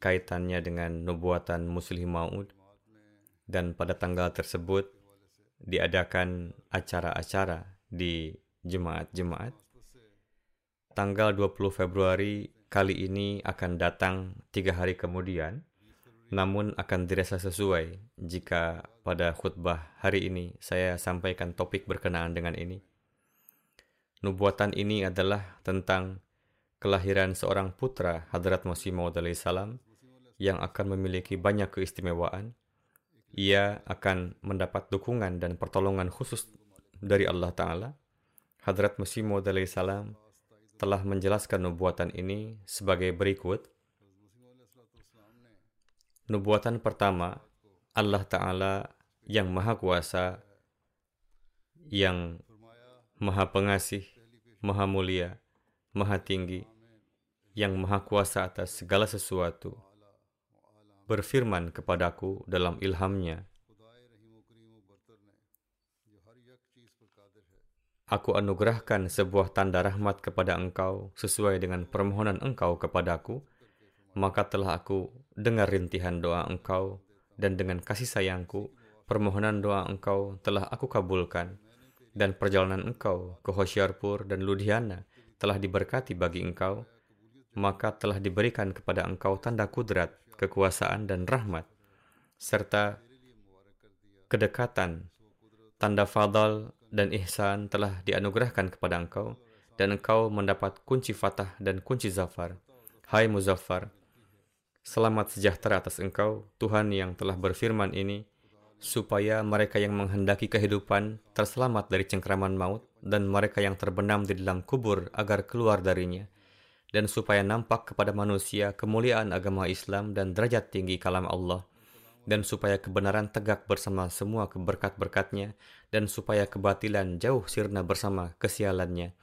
kaitannya dengan nubuatan Muslim Maud dan pada tanggal tersebut diadakan acara-acara di jemaat-jemaat. Tanggal 20 Februari kali ini akan datang tiga hari kemudian namun akan dirasa sesuai jika pada khutbah hari ini saya sampaikan topik berkenaan dengan ini. Nubuatan ini adalah tentang kelahiran seorang putra Hadrat Masih Maud salam yang akan memiliki banyak keistimewaan. Ia akan mendapat dukungan dan pertolongan khusus dari Allah Ta'ala. Hadrat Masih Maud salam telah menjelaskan nubuatan ini sebagai berikut. Nubuatan pertama, Allah Ta'ala yang Maha Kuasa, yang Maha Pengasih, Maha Mulia, Maha Tinggi, yang Maha Kuasa atas segala sesuatu, berfirman kepadaku dalam ilhamnya, Aku anugerahkan sebuah tanda rahmat kepada engkau sesuai dengan permohonan engkau kepadaku, maka telah aku dengar rintihan doa engkau, dan dengan kasih sayangku, permohonan doa engkau telah aku kabulkan, dan perjalanan engkau ke Hoshiarpur dan Ludhiana telah diberkati bagi engkau, maka telah diberikan kepada engkau tanda kudrat, kekuasaan, dan rahmat, serta kedekatan, tanda fadal, dan ihsan telah dianugerahkan kepada engkau, dan engkau mendapat kunci fatah dan kunci zafar. Hai Muzaffar, selamat sejahtera atas engkau, Tuhan yang telah berfirman ini, supaya mereka yang menghendaki kehidupan terselamat dari cengkraman maut, dan mereka yang terbenam di dalam kubur agar keluar darinya, dan supaya nampak kepada manusia kemuliaan agama Islam dan derajat tinggi kalam Allah, dan supaya kebenaran tegak bersama semua keberkat-berkatnya, dan supaya kebatilan jauh sirna bersama kesialannya,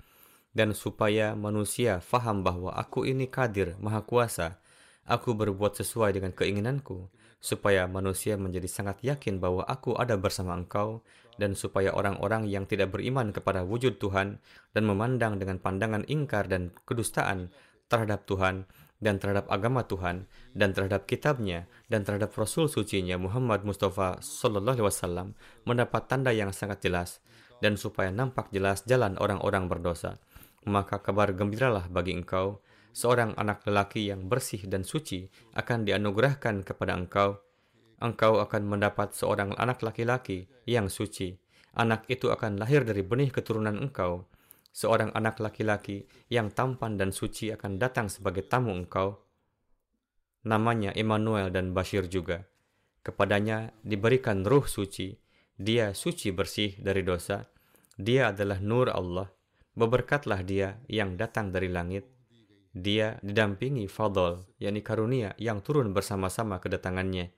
dan supaya manusia faham bahwa aku ini kadir, maha kuasa, aku berbuat sesuai dengan keinginanku, supaya manusia menjadi sangat yakin bahwa aku ada bersama engkau, dan supaya orang-orang yang tidak beriman kepada wujud Tuhan dan memandang dengan pandangan ingkar dan kedustaan terhadap Tuhan, dan terhadap agama Tuhan dan terhadap kitabnya dan terhadap Rasul sucinya Muhammad Mustafa Sallallahu Alaihi Wasallam mendapat tanda yang sangat jelas dan supaya nampak jelas jalan orang-orang berdosa. Maka kabar gembiralah bagi engkau seorang anak lelaki yang bersih dan suci akan dianugerahkan kepada engkau engkau akan mendapat seorang anak laki-laki yang suci anak itu akan lahir dari benih keturunan engkau seorang anak laki-laki yang tampan dan suci akan datang sebagai tamu engkau. Namanya Immanuel dan Bashir juga. Kepadanya diberikan ruh suci. Dia suci bersih dari dosa. Dia adalah nur Allah. Beberkatlah dia yang datang dari langit. Dia didampingi fadl, yakni karunia yang turun bersama-sama kedatangannya.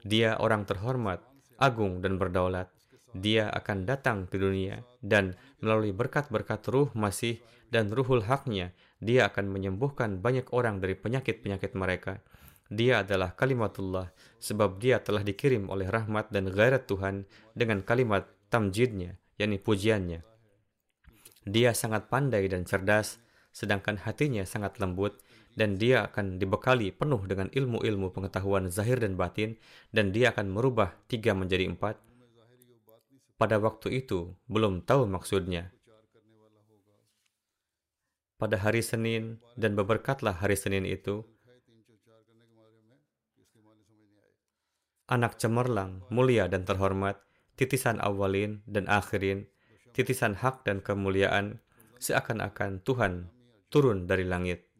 Dia orang terhormat, agung dan berdaulat dia akan datang ke dunia dan melalui berkat-berkat ruh masih dan ruhul haknya, dia akan menyembuhkan banyak orang dari penyakit-penyakit mereka Dia adalah kalimatullah sebab dia telah dikirim oleh rahmat dan gairat Tuhan dengan kalimat tamjidnya, yakni pujiannya. Dia sangat pandai dan cerdas, sedangkan hatinya sangat lembut, dan dia akan dibekali penuh dengan ilmu-ilmu pengetahuan zahir dan batin, dan dia akan merubah tiga menjadi empat. Pada waktu itu, belum tahu maksudnya. Pada hari Senin, dan berberkatlah hari Senin itu, anak cemerlang, mulia dan terhormat, titisan awalin dan akhirin, titisan hak dan kemuliaan, seakan-akan Tuhan turun dari langit.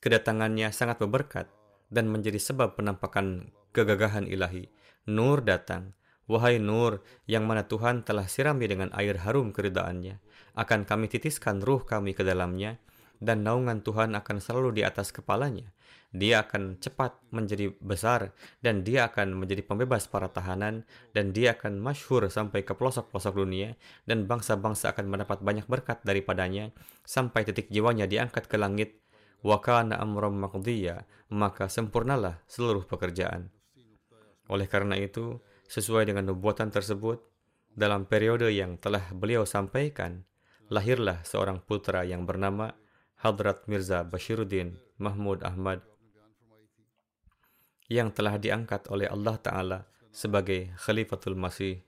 Kedatangannya sangat berberkat dan menjadi sebab penampakan kegagahan ilahi. Nur datang. Wahai Nur, yang mana Tuhan telah sirami dengan air harum keridaannya, akan kami titiskan ruh kami ke dalamnya, dan naungan Tuhan akan selalu di atas kepalanya dia akan cepat menjadi besar dan dia akan menjadi pembebas para tahanan dan dia akan masyhur sampai ke pelosok-pelosok dunia dan bangsa-bangsa akan mendapat banyak berkat daripadanya sampai titik jiwanya diangkat ke langit. Wa kana amram maqdiya maka sempurnalah seluruh pekerjaan. Oleh karena itu sesuai dengan nubuatan tersebut dalam periode yang telah beliau sampaikan lahirlah seorang putra yang bernama Hadrat Mirza Bashiruddin Mahmud Ahmad yang telah diangkat oleh Allah Ta'ala sebagai Khalifatul Masih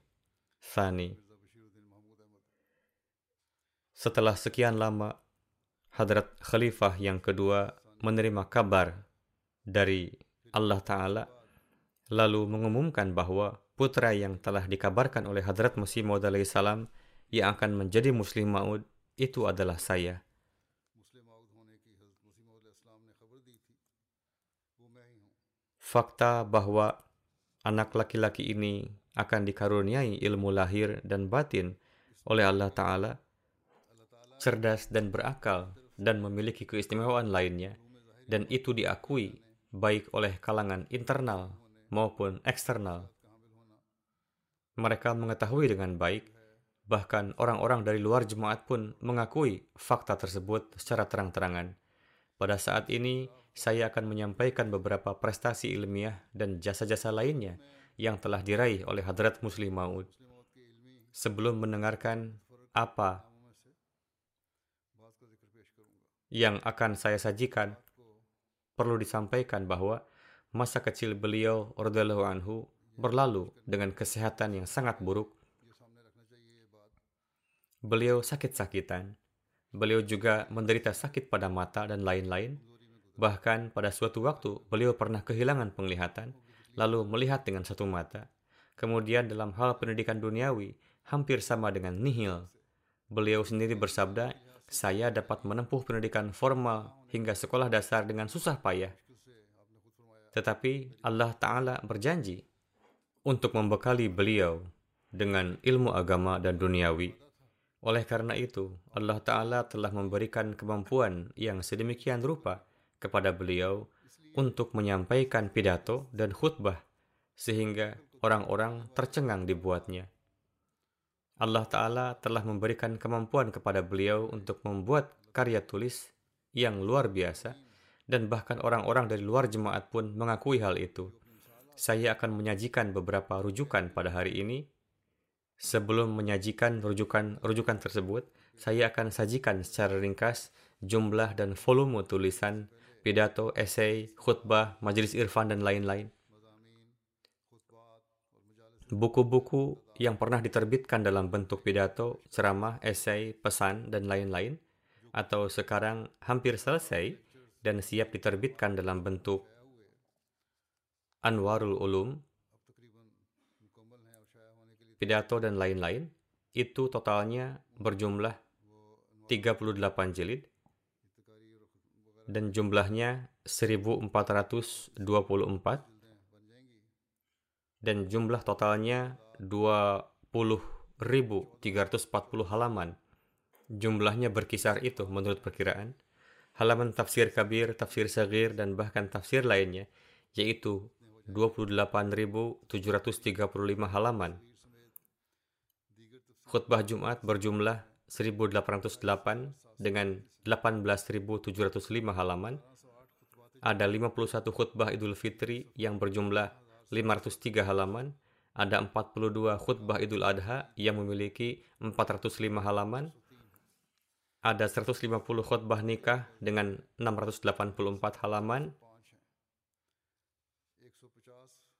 Thani. Setelah sekian lama, Hadrat Khalifah yang kedua menerima kabar dari Allah Ta'ala, lalu mengumumkan bahwa putra yang telah dikabarkan oleh Hadrat Masih Maud salam yang akan menjadi Muslim Maud itu adalah saya. Fakta bahwa anak laki-laki ini akan dikaruniai ilmu lahir dan batin oleh Allah Ta'ala, cerdas dan berakal, dan memiliki keistimewaan lainnya, dan itu diakui baik oleh kalangan internal maupun eksternal. Mereka mengetahui dengan baik, bahkan orang-orang dari luar jemaat pun mengakui fakta tersebut secara terang-terangan. Pada saat ini, saya akan menyampaikan beberapa prestasi ilmiah dan jasa-jasa lainnya yang telah diraih oleh Hadrat Muslim Maud. Sebelum mendengarkan apa yang akan saya sajikan, perlu disampaikan bahwa masa kecil beliau radhiyallahu anhu berlalu dengan kesehatan yang sangat buruk. Beliau sakit-sakitan. Beliau juga menderita sakit pada mata dan lain-lain Bahkan pada suatu waktu beliau pernah kehilangan penglihatan, lalu melihat dengan satu mata. Kemudian dalam hal pendidikan duniawi, hampir sama dengan nihil. Beliau sendiri bersabda, saya dapat menempuh pendidikan formal hingga sekolah dasar dengan susah payah. Tetapi Allah Ta'ala berjanji untuk membekali beliau dengan ilmu agama dan duniawi. Oleh karena itu, Allah Ta'ala telah memberikan kemampuan yang sedemikian rupa kepada beliau untuk menyampaikan pidato dan khutbah sehingga orang-orang tercengang dibuatnya. Allah Ta'ala telah memberikan kemampuan kepada beliau untuk membuat karya tulis yang luar biasa dan bahkan orang-orang dari luar jemaat pun mengakui hal itu. Saya akan menyajikan beberapa rujukan pada hari ini. Sebelum menyajikan rujukan-rujukan tersebut, saya akan sajikan secara ringkas jumlah dan volume tulisan pidato, esai, khutbah, majelis irfan, dan lain-lain. Buku-buku yang pernah diterbitkan dalam bentuk pidato, ceramah, esai, pesan, dan lain-lain, atau sekarang hampir selesai dan siap diterbitkan dalam bentuk Anwarul Ulum, pidato, dan lain-lain, itu totalnya berjumlah 38 jilid dan jumlahnya 1424 dan jumlah totalnya 20.340 halaman. Jumlahnya berkisar itu menurut perkiraan. Halaman tafsir kabir, tafsir sagir, dan bahkan tafsir lainnya, yaitu 28.735 halaman. Khutbah Jumat berjumlah 1808 dengan 18.705 halaman ada 51 khutbah Idul Fitri yang berjumlah 503 halaman, ada 42 khutbah Idul Adha yang memiliki 405 halaman, ada 150 khutbah nikah dengan 684 halaman,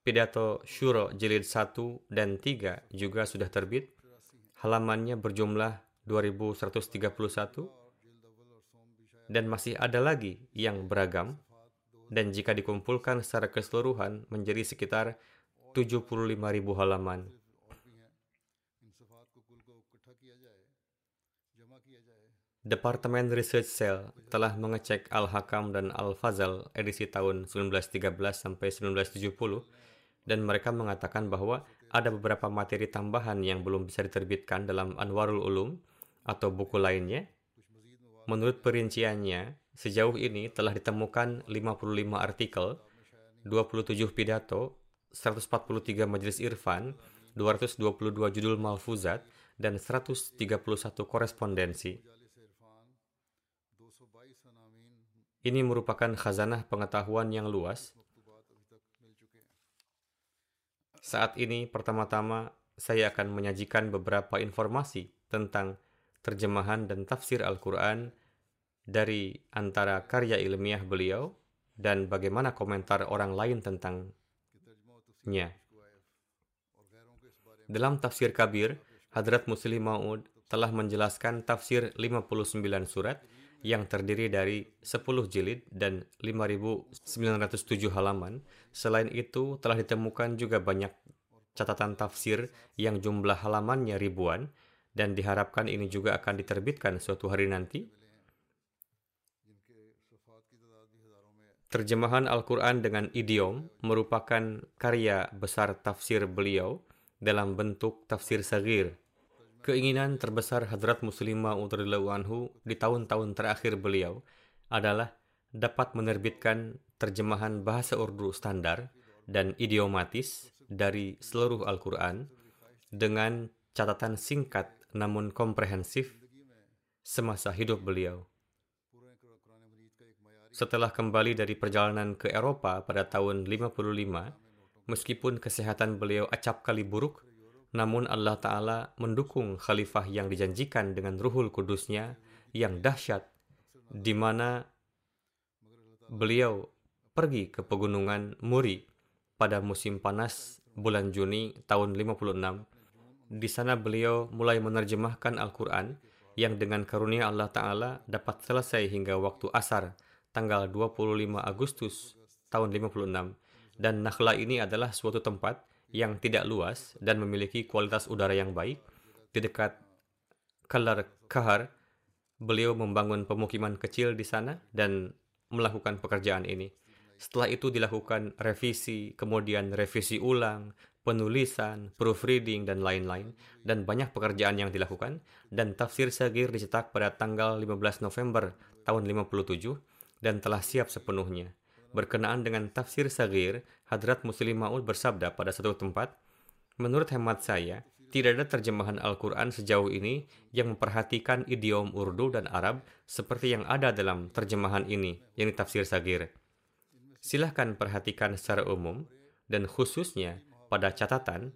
pidato Syuro jilid 1 dan 3 juga sudah terbit. Halamannya berjumlah 2131 dan masih ada lagi yang beragam dan jika dikumpulkan secara keseluruhan menjadi sekitar 75.000 halaman. Departemen Research Cell telah mengecek Al-Hakam dan Al-Fazal edisi tahun 1913 sampai 1970 dan mereka mengatakan bahwa ada beberapa materi tambahan yang belum bisa diterbitkan dalam Anwarul Ulum atau buku lainnya. Menurut perinciannya, sejauh ini telah ditemukan 55 artikel, 27 pidato, 143 majelis irfan, 222 judul malfuzat, dan 131 korespondensi. Ini merupakan khazanah pengetahuan yang luas. Saat ini, pertama-tama saya akan menyajikan beberapa informasi tentang terjemahan dan tafsir Al-Quran dari antara karya ilmiah beliau dan bagaimana komentar orang lain tentangnya. Dalam tafsir kabir, Hadrat Muslim Maud telah menjelaskan tafsir 59 surat yang terdiri dari 10 jilid dan 5.907 halaman. Selain itu, telah ditemukan juga banyak catatan tafsir yang jumlah halamannya ribuan dan diharapkan ini juga akan diterbitkan suatu hari nanti. Terjemahan Al-Quran dengan idiom merupakan karya besar tafsir beliau dalam bentuk tafsir sagir Keinginan terbesar Hadrat Muslim Ma'ud anhu di tahun-tahun terakhir beliau adalah dapat menerbitkan terjemahan bahasa Urdu standar dan idiomatis dari seluruh Al-Quran dengan catatan singkat namun komprehensif semasa hidup beliau. Setelah kembali dari perjalanan ke Eropa pada tahun 55, meskipun kesehatan beliau acap kali buruk, namun Allah Ta'ala mendukung khalifah yang dijanjikan dengan ruhul kudusnya yang dahsyat, di mana beliau pergi ke pegunungan Muri pada musim panas bulan Juni tahun 56. Di sana beliau mulai menerjemahkan Al-Quran yang dengan karunia Allah Ta'ala dapat selesai hingga waktu asar tanggal 25 Agustus tahun 56. Dan Nakhla ini adalah suatu tempat yang tidak luas dan memiliki kualitas udara yang baik. Di dekat Kalar Kahar, beliau membangun pemukiman kecil di sana dan melakukan pekerjaan ini. Setelah itu dilakukan revisi, kemudian revisi ulang, penulisan, proofreading, dan lain-lain, dan banyak pekerjaan yang dilakukan, dan tafsir Sagir dicetak pada tanggal 15 November tahun 57 dan telah siap sepenuhnya. Berkenaan dengan tafsir Sagir, Hadrat Muslim Ma'ud bersabda pada satu tempat, Menurut hemat saya, tidak ada terjemahan Al-Quran sejauh ini yang memperhatikan idiom Urdu dan Arab seperti yang ada dalam terjemahan ini, yang tafsir Sagir. Silahkan perhatikan secara umum, dan khususnya pada catatan,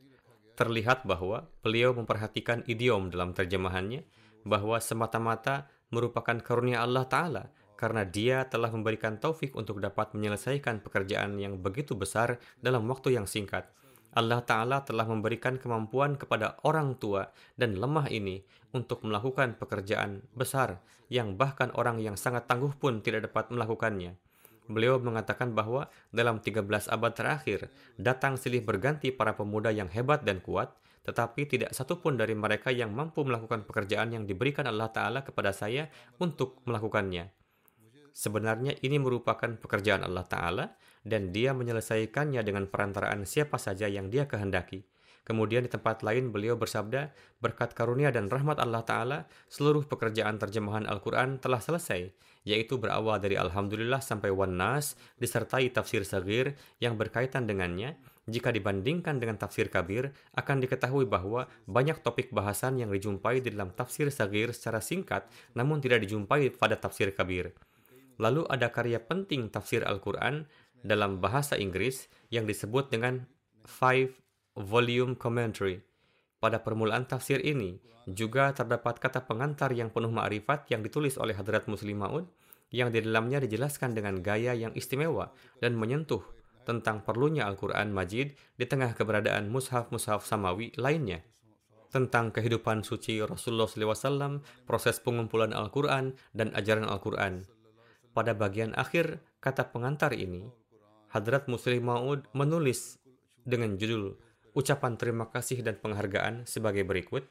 terlihat bahwa beliau memperhatikan idiom dalam terjemahannya, bahwa semata-mata merupakan karunia Allah Ta'ala karena dia telah memberikan taufik untuk dapat menyelesaikan pekerjaan yang begitu besar dalam waktu yang singkat. Allah Ta'ala telah memberikan kemampuan kepada orang tua dan lemah ini untuk melakukan pekerjaan besar yang bahkan orang yang sangat tangguh pun tidak dapat melakukannya. Beliau mengatakan bahwa dalam 13 abad terakhir, datang silih berganti para pemuda yang hebat dan kuat, tetapi tidak satupun dari mereka yang mampu melakukan pekerjaan yang diberikan Allah Ta'ala kepada saya untuk melakukannya. Sebenarnya ini merupakan pekerjaan Allah Ta'ala dan dia menyelesaikannya dengan perantaraan siapa saja yang dia kehendaki. Kemudian di tempat lain beliau bersabda, berkat karunia dan rahmat Allah Ta'ala, seluruh pekerjaan terjemahan Al-Quran telah selesai, yaitu berawal dari Alhamdulillah sampai Wan Nas, disertai tafsir sagir yang berkaitan dengannya, jika dibandingkan dengan tafsir kabir, akan diketahui bahwa banyak topik bahasan yang dijumpai di dalam tafsir sagir secara singkat, namun tidak dijumpai pada tafsir kabir. Lalu ada karya penting tafsir Al-Quran dalam bahasa Inggris yang disebut dengan Five Volume Commentary. Pada permulaan tafsir ini juga terdapat kata pengantar yang penuh ma'rifat yang ditulis oleh Hadrat Muslim Ma'ud yang di dalamnya dijelaskan dengan gaya yang istimewa dan menyentuh tentang perlunya Al-Quran Majid di tengah keberadaan mushaf-mushaf samawi lainnya tentang kehidupan suci Rasulullah SAW, proses pengumpulan Al-Quran, dan ajaran Al-Quran. Pada bagian akhir kata pengantar ini, Hadrat Muslim Maud menulis dengan judul ucapan terima kasih dan penghargaan sebagai berikut.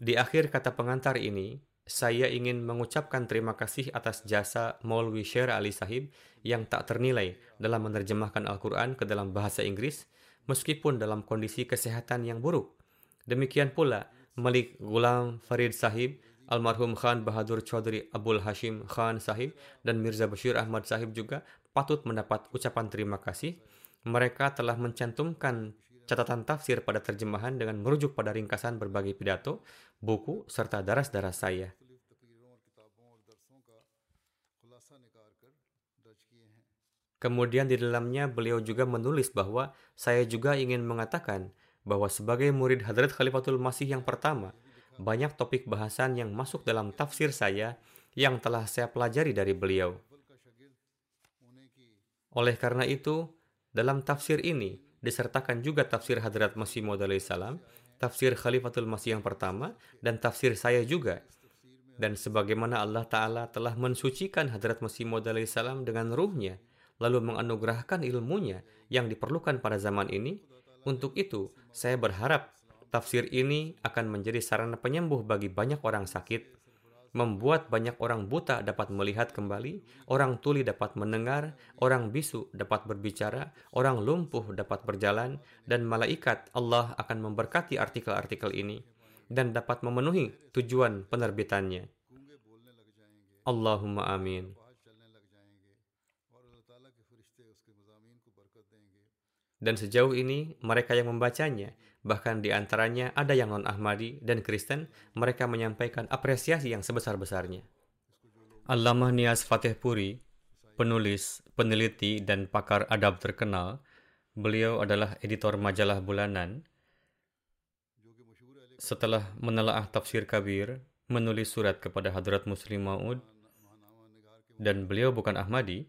Di akhir kata pengantar ini, saya ingin mengucapkan terima kasih atas jasa Maulwi Sher Ali Sahib yang tak ternilai dalam menerjemahkan Al-Quran ke dalam bahasa Inggris meskipun dalam kondisi kesehatan yang buruk. Demikian pula Malik Ghulam Farid Sahib almarhum Khan Bahadur Chaudhry Abul Hashim Khan Sahib dan Mirza Bashir Ahmad Sahib juga patut mendapat ucapan terima kasih. Mereka telah mencantumkan catatan tafsir pada terjemahan dengan merujuk pada ringkasan berbagai pidato, buku, serta daras-daras saya. Kemudian di dalamnya beliau juga menulis bahwa saya juga ingin mengatakan bahwa sebagai murid Hadrat Khalifatul Masih yang pertama, banyak topik bahasan yang masuk dalam tafsir saya yang telah saya pelajari dari beliau. Oleh karena itu, dalam tafsir ini disertakan juga tafsir Hadrat Masih Maud salam, tafsir Khalifatul Masih yang pertama, dan tafsir saya juga. Dan sebagaimana Allah Ta'ala telah mensucikan Hadrat Masih Maud salam dengan ruhnya, lalu menganugerahkan ilmunya yang diperlukan pada zaman ini, untuk itu saya berharap Tafsir ini akan menjadi sarana penyembuh bagi banyak orang sakit, membuat banyak orang buta dapat melihat kembali, orang tuli dapat mendengar, orang bisu dapat berbicara, orang lumpuh dapat berjalan, dan malaikat Allah akan memberkati artikel-artikel ini dan dapat memenuhi tujuan penerbitannya. Allahumma amin. Dan sejauh ini, mereka yang membacanya Bahkan di antaranya ada yang non-Ahmadi dan Kristen, mereka menyampaikan apresiasi yang sebesar-besarnya. Allamah Nias Fatih Puri, penulis, peneliti, dan pakar adab terkenal, beliau adalah editor majalah bulanan. Setelah menelaah tafsir kabir, menulis surat kepada Hadrat Muslim Maud, dan beliau bukan Ahmadi,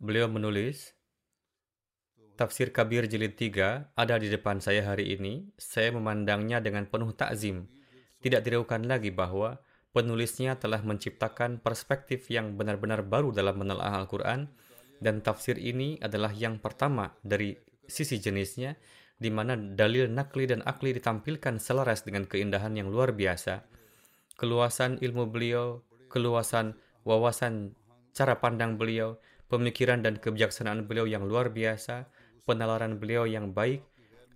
beliau menulis, Tafsir Kabir Jilid 3 ada di depan saya hari ini. Saya memandangnya dengan penuh takzim. Tidak diragukan lagi bahwa penulisnya telah menciptakan perspektif yang benar-benar baru dalam menelaah Al-Quran dan tafsir ini adalah yang pertama dari sisi jenisnya di mana dalil nakli dan akli ditampilkan selaras dengan keindahan yang luar biasa. Keluasan ilmu beliau, keluasan wawasan cara pandang beliau, pemikiran dan kebijaksanaan beliau yang luar biasa, penalaran beliau yang baik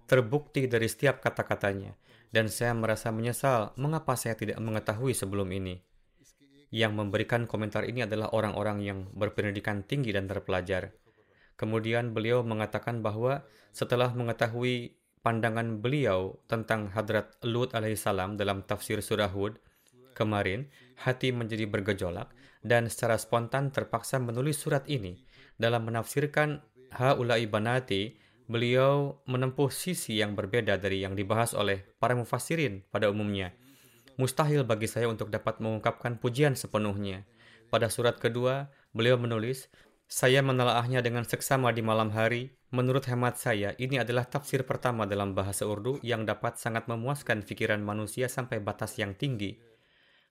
terbukti dari setiap kata-katanya, dan saya merasa menyesal mengapa saya tidak mengetahui sebelum ini. Yang memberikan komentar ini adalah orang-orang yang berpendidikan tinggi dan terpelajar. Kemudian beliau mengatakan bahwa setelah mengetahui pandangan beliau tentang Hadrat Lut alaihissalam dalam tafsir surah Hud kemarin, hati menjadi bergejolak dan secara spontan terpaksa menulis surat ini dalam menafsirkan Haulai Banati, beliau menempuh sisi yang berbeda dari yang dibahas oleh para mufassirin pada umumnya. Mustahil bagi saya untuk dapat mengungkapkan pujian sepenuhnya. Pada surat kedua, beliau menulis, saya menelaahnya dengan seksama di malam hari. Menurut hemat saya, ini adalah tafsir pertama dalam bahasa Urdu yang dapat sangat memuaskan pikiran manusia sampai batas yang tinggi.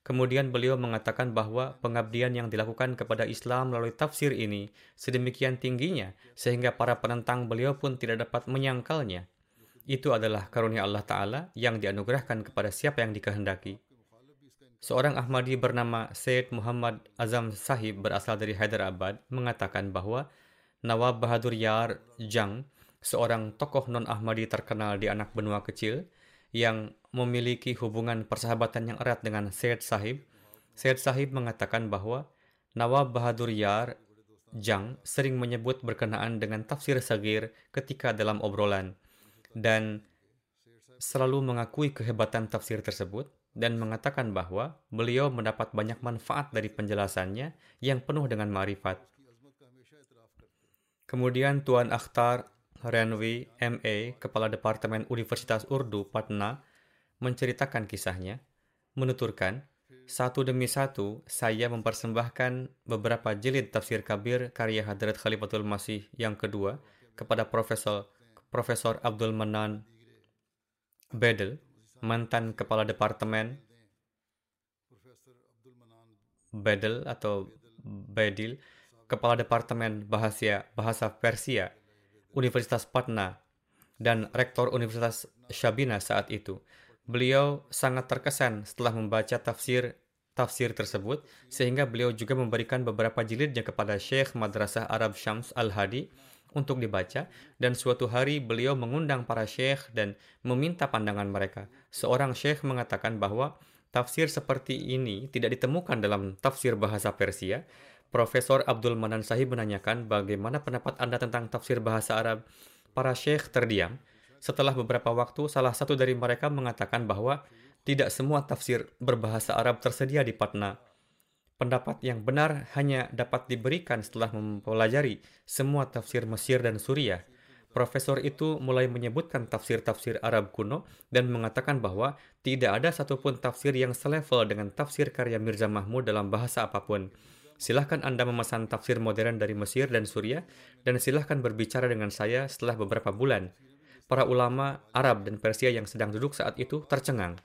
Kemudian beliau mengatakan bahwa pengabdian yang dilakukan kepada Islam melalui tafsir ini sedemikian tingginya sehingga para penentang beliau pun tidak dapat menyangkalnya. Itu adalah karunia Allah Ta'ala yang dianugerahkan kepada siapa yang dikehendaki. Seorang Ahmadi bernama Said Muhammad Azam Sahib berasal dari Hyderabad mengatakan bahwa Nawab Bahadur Yar Jang, seorang tokoh non-Ahmadi terkenal di anak benua kecil, yang memiliki hubungan persahabatan yang erat dengan Syed Sahib, Syed Sahib mengatakan bahwa Nawab Bahadur Yar Jang sering menyebut berkenaan dengan tafsir sagir ketika dalam obrolan dan selalu mengakui kehebatan tafsir tersebut. dan mengatakan bahwa beliau mendapat banyak manfaat dari penjelasannya yang penuh dengan ma'rifat. Kemudian Tuan Akhtar Renwi, MA, Kepala Departemen Universitas Urdu, Patna, menceritakan kisahnya, menuturkan, satu demi satu, saya mempersembahkan beberapa jilid tafsir kabir karya Hadrat Khalifatul Masih yang kedua kepada Profesor Profesor Abdul Manan Bedel, mantan kepala departemen Bedel atau Bedil, kepala departemen bahasa bahasa Persia Universitas Patna dan rektor Universitas Shabina saat itu. Beliau sangat terkesan setelah membaca tafsir tafsir tersebut sehingga beliau juga memberikan beberapa jilidnya kepada Syekh Madrasah Arab Syams Al-Hadi untuk dibaca dan suatu hari beliau mengundang para syekh dan meminta pandangan mereka. Seorang syekh mengatakan bahwa tafsir seperti ini tidak ditemukan dalam tafsir bahasa Persia. Profesor Abdul Manan Sahib menanyakan bagaimana pendapat Anda tentang tafsir bahasa Arab. Para syekh terdiam. Setelah beberapa waktu, salah satu dari mereka mengatakan bahwa tidak semua tafsir berbahasa Arab tersedia di Patna. Pendapat yang benar hanya dapat diberikan setelah mempelajari semua tafsir Mesir dan Suriah. Profesor itu mulai menyebutkan tafsir-tafsir Arab kuno dan mengatakan bahwa tidak ada satupun tafsir yang selevel dengan tafsir karya Mirza Mahmud dalam bahasa apa pun. Silahkan Anda memesan tafsir modern dari Mesir dan Suriah, dan silahkan berbicara dengan saya setelah beberapa bulan. Para ulama Arab dan Persia yang sedang duduk saat itu tercengang.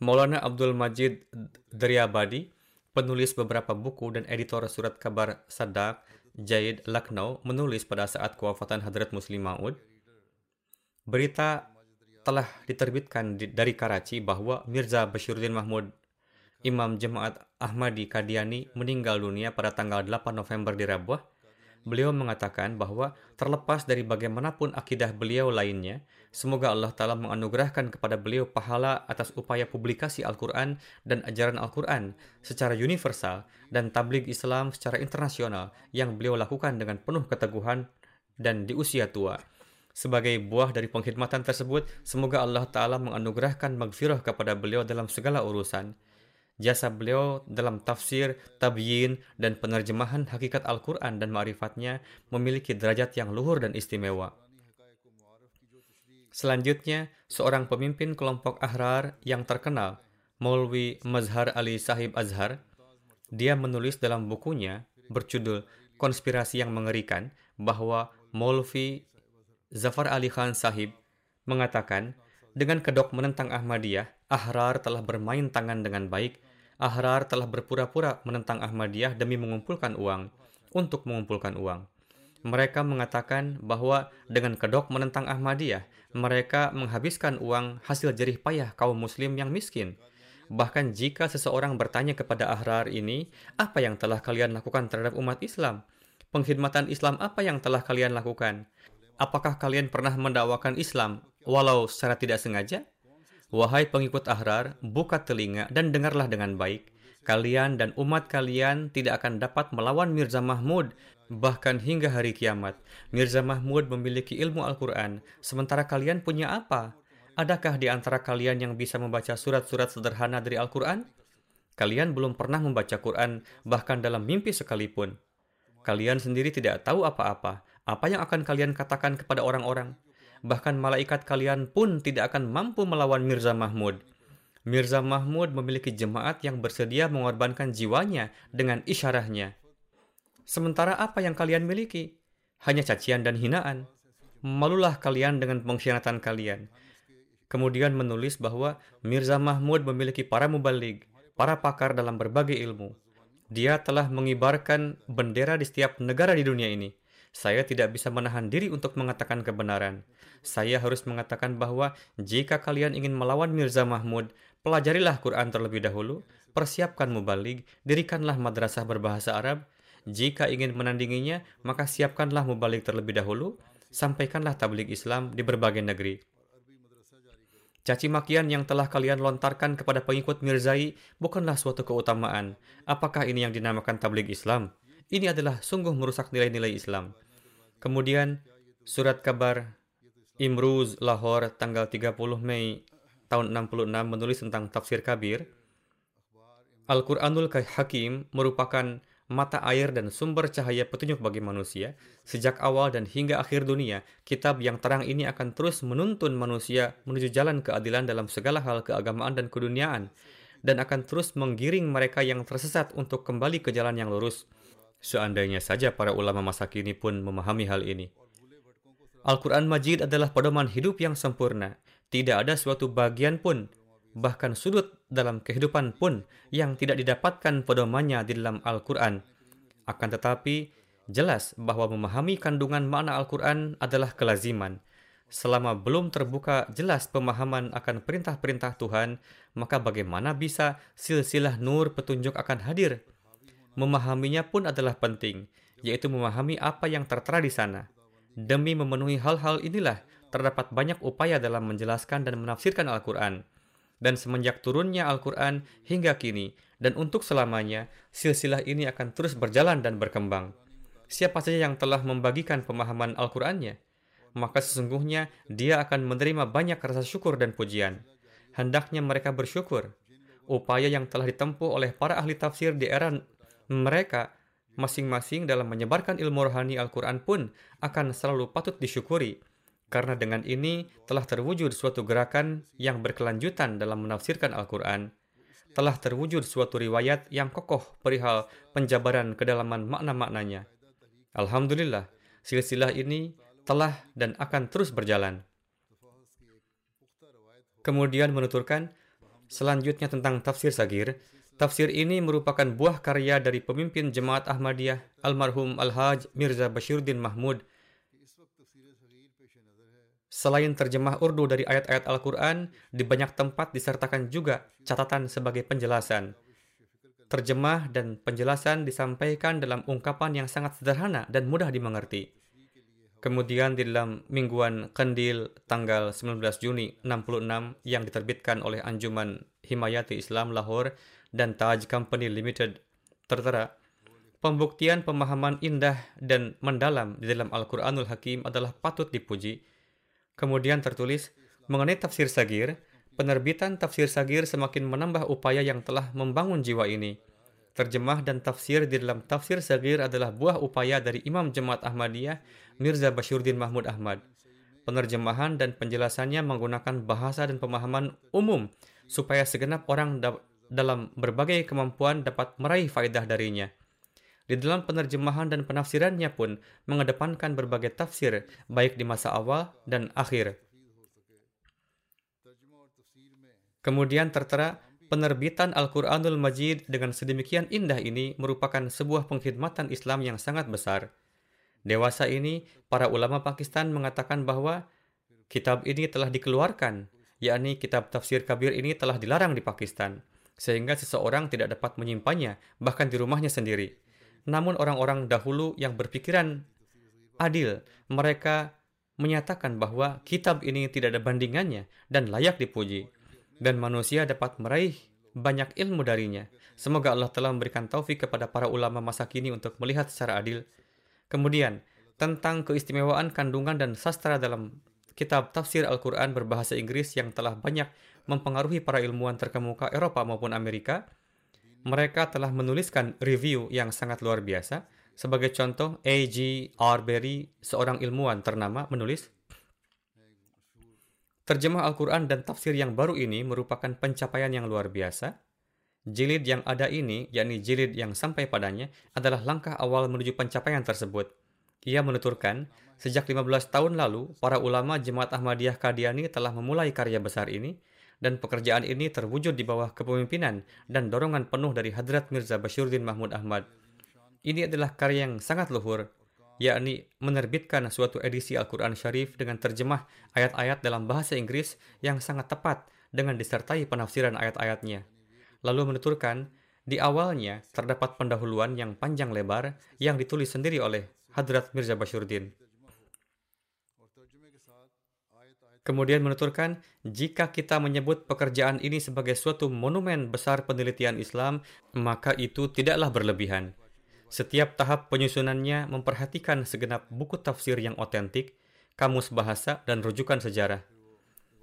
Maulana Abdul Majid Daryabadi, penulis beberapa buku dan editor surat kabar Sadak Jaid Lucknow, menulis pada saat kewafatan Hadrat Muslim Maud. Berita telah diterbitkan dari Karachi bahwa Mirza Bashiruddin Mahmud, Imam Jemaat Ahmadi Kadiani, meninggal dunia pada tanggal 8 November di Rabuah. Beliau mengatakan bahwa terlepas dari bagaimanapun akidah beliau lainnya, Semoga Allah Ta'ala menganugerahkan kepada beliau pahala atas upaya publikasi Al-Quran dan ajaran Al-Quran secara universal dan tabligh Islam secara internasional yang beliau lakukan dengan penuh keteguhan dan di usia tua. Sebagai buah dari pengkhidmatan tersebut, semoga Allah Ta'ala menganugerahkan magfirah kepada beliau dalam segala urusan. Jasa beliau dalam tafsir, tabyin, dan penerjemahan hakikat Al-Quran dan ma'rifatnya memiliki derajat yang luhur dan istimewa. Selanjutnya, seorang pemimpin kelompok Ahrar yang terkenal, Maulwi Mazhar Ali Sahib Azhar, dia menulis dalam bukunya berjudul Konspirasi yang Mengerikan bahwa Maulvi Zafar Ali Khan Sahib mengatakan, dengan kedok menentang Ahmadiyah, Ahrar telah bermain tangan dengan baik. Ahrar telah berpura-pura menentang Ahmadiyah demi mengumpulkan uang, untuk mengumpulkan uang. Mereka mengatakan bahwa dengan kedok menentang Ahmadiyah, mereka menghabiskan uang hasil jerih payah kaum muslim yang miskin. Bahkan jika seseorang bertanya kepada Ahrar ini, apa yang telah kalian lakukan terhadap umat Islam? Pengkhidmatan Islam apa yang telah kalian lakukan? Apakah kalian pernah mendakwakan Islam walau secara tidak sengaja? Wahai pengikut Ahrar, buka telinga dan dengarlah dengan baik. Kalian dan umat kalian tidak akan dapat melawan Mirza Mahmud Bahkan hingga hari kiamat, Mirza Mahmud memiliki ilmu Al-Quran, sementara kalian punya apa? Adakah di antara kalian yang bisa membaca surat-surat sederhana dari Al-Quran? Kalian belum pernah membaca Quran, bahkan dalam mimpi sekalipun. Kalian sendiri tidak tahu apa-apa. Apa yang akan kalian katakan kepada orang-orang? Bahkan malaikat kalian pun tidak akan mampu melawan Mirza Mahmud. Mirza Mahmud memiliki jemaat yang bersedia mengorbankan jiwanya dengan isyarahnya. Sementara apa yang kalian miliki? Hanya cacian dan hinaan. Malulah kalian dengan pengkhianatan kalian. Kemudian menulis bahwa Mirza Mahmud memiliki para mubalik, para pakar dalam berbagai ilmu. Dia telah mengibarkan bendera di setiap negara di dunia ini. Saya tidak bisa menahan diri untuk mengatakan kebenaran. Saya harus mengatakan bahwa jika kalian ingin melawan Mirza Mahmud, pelajarilah Quran terlebih dahulu, persiapkan mubalik, dirikanlah madrasah berbahasa Arab, jika ingin menandinginya, maka siapkanlah mubalik terlebih dahulu, sampaikanlah tablik Islam di berbagai negeri. Caci makian yang telah kalian lontarkan kepada pengikut Mirzai bukanlah suatu keutamaan. Apakah ini yang dinamakan tablik Islam? Ini adalah sungguh merusak nilai-nilai Islam. Kemudian, surat kabar Imruz Lahore tanggal 30 Mei tahun 66 menulis tentang tafsir kabir, Al-Quranul Hakim merupakan mata air dan sumber cahaya petunjuk bagi manusia. Sejak awal dan hingga akhir dunia, kitab yang terang ini akan terus menuntun manusia menuju jalan keadilan dalam segala hal keagamaan dan keduniaan, dan akan terus menggiring mereka yang tersesat untuk kembali ke jalan yang lurus. Seandainya saja para ulama masa kini pun memahami hal ini. Al-Quran Majid adalah pedoman hidup yang sempurna. Tidak ada suatu bagian pun bahkan sudut dalam kehidupan pun yang tidak didapatkan pedomannya di dalam Al-Quran. Akan tetapi, jelas bahwa memahami kandungan makna Al-Quran adalah kelaziman. Selama belum terbuka jelas pemahaman akan perintah-perintah Tuhan, maka bagaimana bisa silsilah nur petunjuk akan hadir? Memahaminya pun adalah penting, yaitu memahami apa yang tertera di sana. Demi memenuhi hal-hal inilah, terdapat banyak upaya dalam menjelaskan dan menafsirkan Al-Quran dan semenjak turunnya Al-Quran hingga kini dan untuk selamanya, silsilah ini akan terus berjalan dan berkembang. Siapa saja yang telah membagikan pemahaman Al-Qurannya, maka sesungguhnya dia akan menerima banyak rasa syukur dan pujian. Hendaknya mereka bersyukur. Upaya yang telah ditempuh oleh para ahli tafsir di era mereka masing-masing dalam menyebarkan ilmu rohani Al-Quran pun akan selalu patut disyukuri karena dengan ini telah terwujud suatu gerakan yang berkelanjutan dalam menafsirkan Al-Quran. Telah terwujud suatu riwayat yang kokoh perihal penjabaran kedalaman makna-maknanya. Alhamdulillah, silsilah ini telah dan akan terus berjalan. Kemudian menuturkan, selanjutnya tentang tafsir sagir, tafsir ini merupakan buah karya dari pemimpin Jemaat Ahmadiyah, almarhum Al-Haj Mirza Bashiruddin Mahmud, Selain terjemah Urdu dari ayat-ayat Al-Quran, di banyak tempat disertakan juga catatan sebagai penjelasan. Terjemah dan penjelasan disampaikan dalam ungkapan yang sangat sederhana dan mudah dimengerti. Kemudian di dalam mingguan Kendil tanggal 19 Juni 66 yang diterbitkan oleh Anjuman Himayati Islam Lahore dan Taj Company Limited tertera, pembuktian pemahaman indah dan mendalam di dalam Al-Quranul Hakim adalah patut dipuji, Kemudian tertulis, mengenai tafsir sagir, penerbitan tafsir sagir semakin menambah upaya yang telah membangun jiwa ini. Terjemah dan tafsir di dalam tafsir sagir adalah buah upaya dari Imam Jemaat Ahmadiyah Mirza Bashiruddin Mahmud Ahmad. Penerjemahan dan penjelasannya menggunakan bahasa dan pemahaman umum supaya segenap orang da dalam berbagai kemampuan dapat meraih faedah darinya. Di dalam penerjemahan dan penafsirannya pun mengedepankan berbagai tafsir, baik di masa awal dan akhir. Kemudian tertera, penerbitan Al-Quranul Majid dengan sedemikian indah ini merupakan sebuah pengkhidmatan Islam yang sangat besar. Dewasa ini, para ulama Pakistan mengatakan bahwa kitab ini telah dikeluarkan, yakni kitab tafsir kabir ini telah dilarang di Pakistan, sehingga seseorang tidak dapat menyimpannya, bahkan di rumahnya sendiri. Namun orang-orang dahulu yang berpikiran adil, mereka menyatakan bahwa kitab ini tidak ada bandingannya dan layak dipuji. Dan manusia dapat meraih banyak ilmu darinya. Semoga Allah telah memberikan taufik kepada para ulama masa kini untuk melihat secara adil. Kemudian, tentang keistimewaan kandungan dan sastra dalam kitab tafsir Al-Quran berbahasa Inggris yang telah banyak mempengaruhi para ilmuwan terkemuka Eropa maupun Amerika, mereka telah menuliskan review yang sangat luar biasa. Sebagai contoh, A.G. Arbery, seorang ilmuwan ternama, menulis, Terjemah Al-Quran dan tafsir yang baru ini merupakan pencapaian yang luar biasa. Jilid yang ada ini, yakni jilid yang sampai padanya, adalah langkah awal menuju pencapaian tersebut. Ia menuturkan, sejak 15 tahun lalu, para ulama Jemaat Ahmadiyah Kadiani telah memulai karya besar ini, dan pekerjaan ini terwujud di bawah kepemimpinan dan dorongan penuh dari Hadrat Mirza Bashiruddin Mahmud Ahmad. Ini adalah karya yang sangat luhur, yakni menerbitkan suatu edisi Al-Quran Syarif dengan terjemah ayat-ayat dalam bahasa Inggris yang sangat tepat dengan disertai penafsiran ayat-ayatnya. Lalu menuturkan, di awalnya terdapat pendahuluan yang panjang lebar yang ditulis sendiri oleh Hadrat Mirza Bashiruddin. Kemudian menuturkan, jika kita menyebut pekerjaan ini sebagai suatu monumen besar penelitian Islam, maka itu tidaklah berlebihan. Setiap tahap penyusunannya memperhatikan segenap buku tafsir yang otentik, kamus bahasa, dan rujukan sejarah.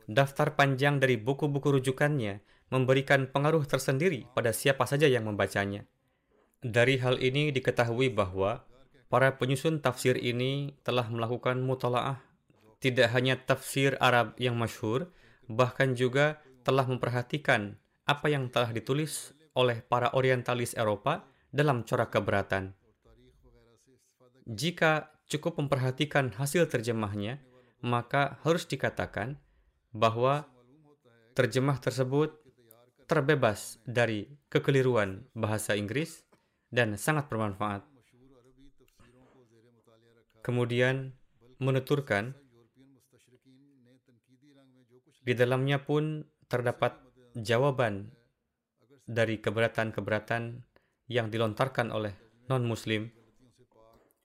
Daftar panjang dari buku-buku rujukannya memberikan pengaruh tersendiri pada siapa saja yang membacanya. Dari hal ini diketahui bahwa para penyusun tafsir ini telah melakukan mutalaah tidak hanya tafsir Arab yang masyhur, bahkan juga telah memperhatikan apa yang telah ditulis oleh para orientalis Eropa dalam corak keberatan. Jika cukup memperhatikan hasil terjemahnya, maka harus dikatakan bahwa terjemah tersebut terbebas dari kekeliruan bahasa Inggris dan sangat bermanfaat. Kemudian menuturkan di dalamnya pun terdapat jawaban dari keberatan-keberatan yang dilontarkan oleh non-muslim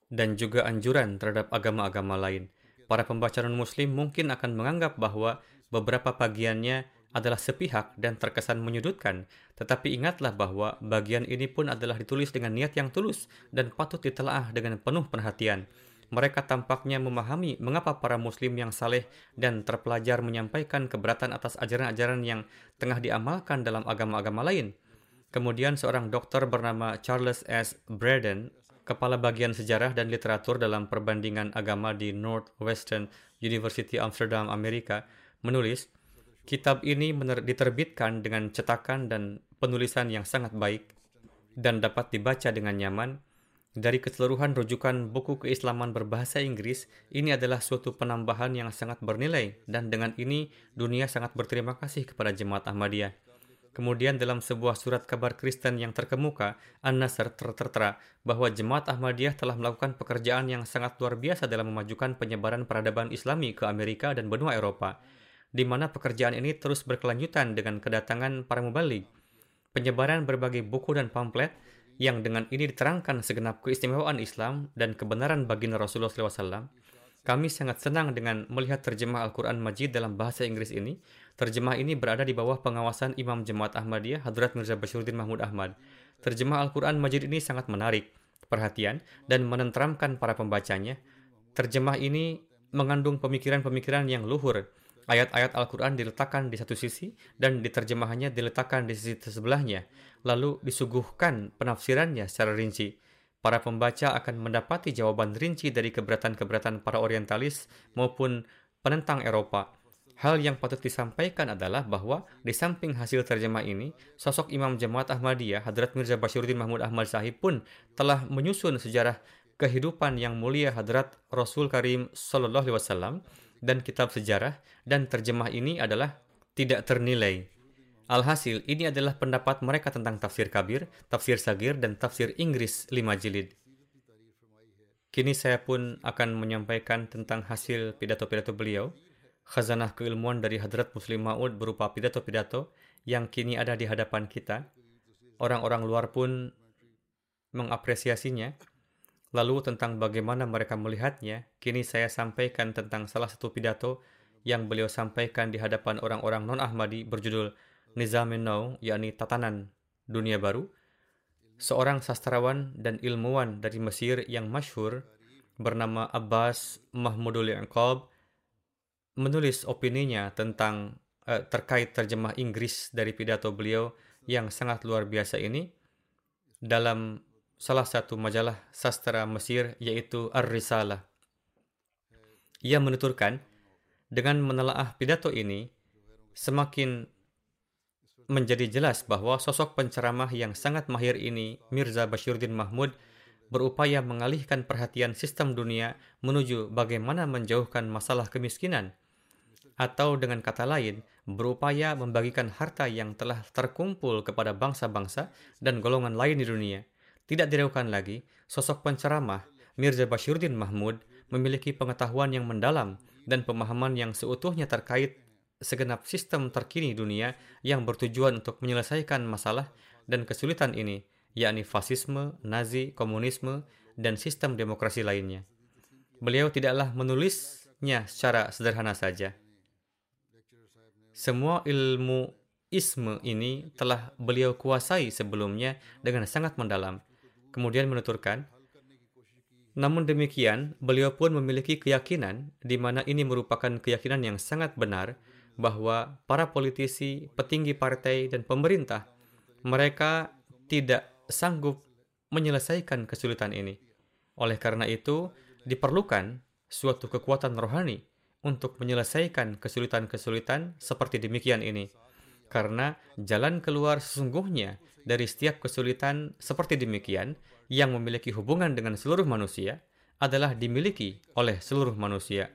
dan juga anjuran terhadap agama-agama lain. Para pembaca non-muslim mungkin akan menganggap bahwa beberapa bagiannya adalah sepihak dan terkesan menyudutkan, tetapi ingatlah bahwa bagian ini pun adalah ditulis dengan niat yang tulus dan patut ditelaah dengan penuh perhatian mereka tampaknya memahami mengapa para muslim yang saleh dan terpelajar menyampaikan keberatan atas ajaran-ajaran yang tengah diamalkan dalam agama-agama lain. Kemudian seorang dokter bernama Charles S. Braden, kepala bagian sejarah dan literatur dalam perbandingan agama di Northwestern University Amsterdam, Amerika, menulis, kitab ini diterbitkan dengan cetakan dan penulisan yang sangat baik dan dapat dibaca dengan nyaman dari keseluruhan rujukan buku keislaman berbahasa Inggris, ini adalah suatu penambahan yang sangat bernilai dan dengan ini dunia sangat berterima kasih kepada jemaat Ahmadiyah. Kemudian dalam sebuah surat kabar Kristen yang terkemuka, An-Nasr tertera bahwa jemaat Ahmadiyah telah melakukan pekerjaan yang sangat luar biasa dalam memajukan penyebaran peradaban Islami ke Amerika dan benua Eropa, di mana pekerjaan ini terus berkelanjutan dengan kedatangan para mubalik. Penyebaran berbagai buku dan pamflet yang dengan ini diterangkan segenap keistimewaan Islam dan kebenaran baginda Rasulullah SAW, kami sangat senang dengan melihat terjemah Al-Quran Majid dalam bahasa Inggris ini. Terjemah ini berada di bawah pengawasan Imam Jemaat Ahmadiyah, Hadrat Mirza Bashiruddin Mahmud Ahmad. Terjemah Al-Quran Majid ini sangat menarik, perhatian, dan menenteramkan para pembacanya. Terjemah ini mengandung pemikiran-pemikiran yang luhur, Ayat-ayat Al-Quran diletakkan di satu sisi dan diterjemahannya diletakkan di sisi sebelahnya, lalu disuguhkan penafsirannya secara rinci. Para pembaca akan mendapati jawaban rinci dari keberatan-keberatan para orientalis maupun penentang Eropa. Hal yang patut disampaikan adalah bahwa di samping hasil terjemah ini, sosok Imam Jemaat Ahmadiyah, Hadrat Mirza Bashiruddin Mahmud Ahmad Sahib pun telah menyusun sejarah kehidupan yang mulia Hadrat Rasul Karim Sallallahu Alaihi Wasallam dan kitab sejarah dan terjemah ini adalah tidak ternilai. Alhasil, ini adalah pendapat mereka tentang tafsir kabir, tafsir sagir, dan tafsir Inggris lima jilid. Kini saya pun akan menyampaikan tentang hasil pidato-pidato beliau. Khazanah keilmuan dari Hadrat Muslim Ma'ud berupa pidato-pidato yang kini ada di hadapan kita. Orang-orang luar pun mengapresiasinya Lalu tentang bagaimana mereka melihatnya, kini saya sampaikan tentang salah satu pidato yang beliau sampaikan di hadapan orang-orang non-Ahmadi berjudul Nizamin Now, yakni Tatanan Dunia Baru. Seorang sastrawan dan ilmuwan dari Mesir yang masyhur bernama Abbas Mahmudul Yaqub menulis opininya tentang uh, terkait terjemah Inggris dari pidato beliau yang sangat luar biasa ini dalam salah satu majalah sastra Mesir yaitu Ar-Risalah. Ia menuturkan, dengan menelaah pidato ini, semakin menjadi jelas bahwa sosok penceramah yang sangat mahir ini, Mirza Bashiruddin Mahmud, berupaya mengalihkan perhatian sistem dunia menuju bagaimana menjauhkan masalah kemiskinan, atau dengan kata lain, berupaya membagikan harta yang telah terkumpul kepada bangsa-bangsa dan golongan lain di dunia – tidak diragukan lagi, sosok penceramah Mirza Bashiruddin Mahmud memiliki pengetahuan yang mendalam dan pemahaman yang seutuhnya terkait segenap sistem terkini dunia yang bertujuan untuk menyelesaikan masalah dan kesulitan ini, yakni fasisme, nazi, komunisme, dan sistem demokrasi lainnya. Beliau tidaklah menulisnya secara sederhana saja. Semua ilmu isme ini telah beliau kuasai sebelumnya dengan sangat mendalam Kemudian menuturkan, namun demikian, beliau pun memiliki keyakinan di mana ini merupakan keyakinan yang sangat benar bahwa para politisi, petinggi partai, dan pemerintah mereka tidak sanggup menyelesaikan kesulitan ini. Oleh karena itu, diperlukan suatu kekuatan rohani untuk menyelesaikan kesulitan-kesulitan seperti demikian ini. Karena jalan keluar sesungguhnya dari setiap kesulitan seperti demikian yang memiliki hubungan dengan seluruh manusia adalah dimiliki oleh seluruh manusia.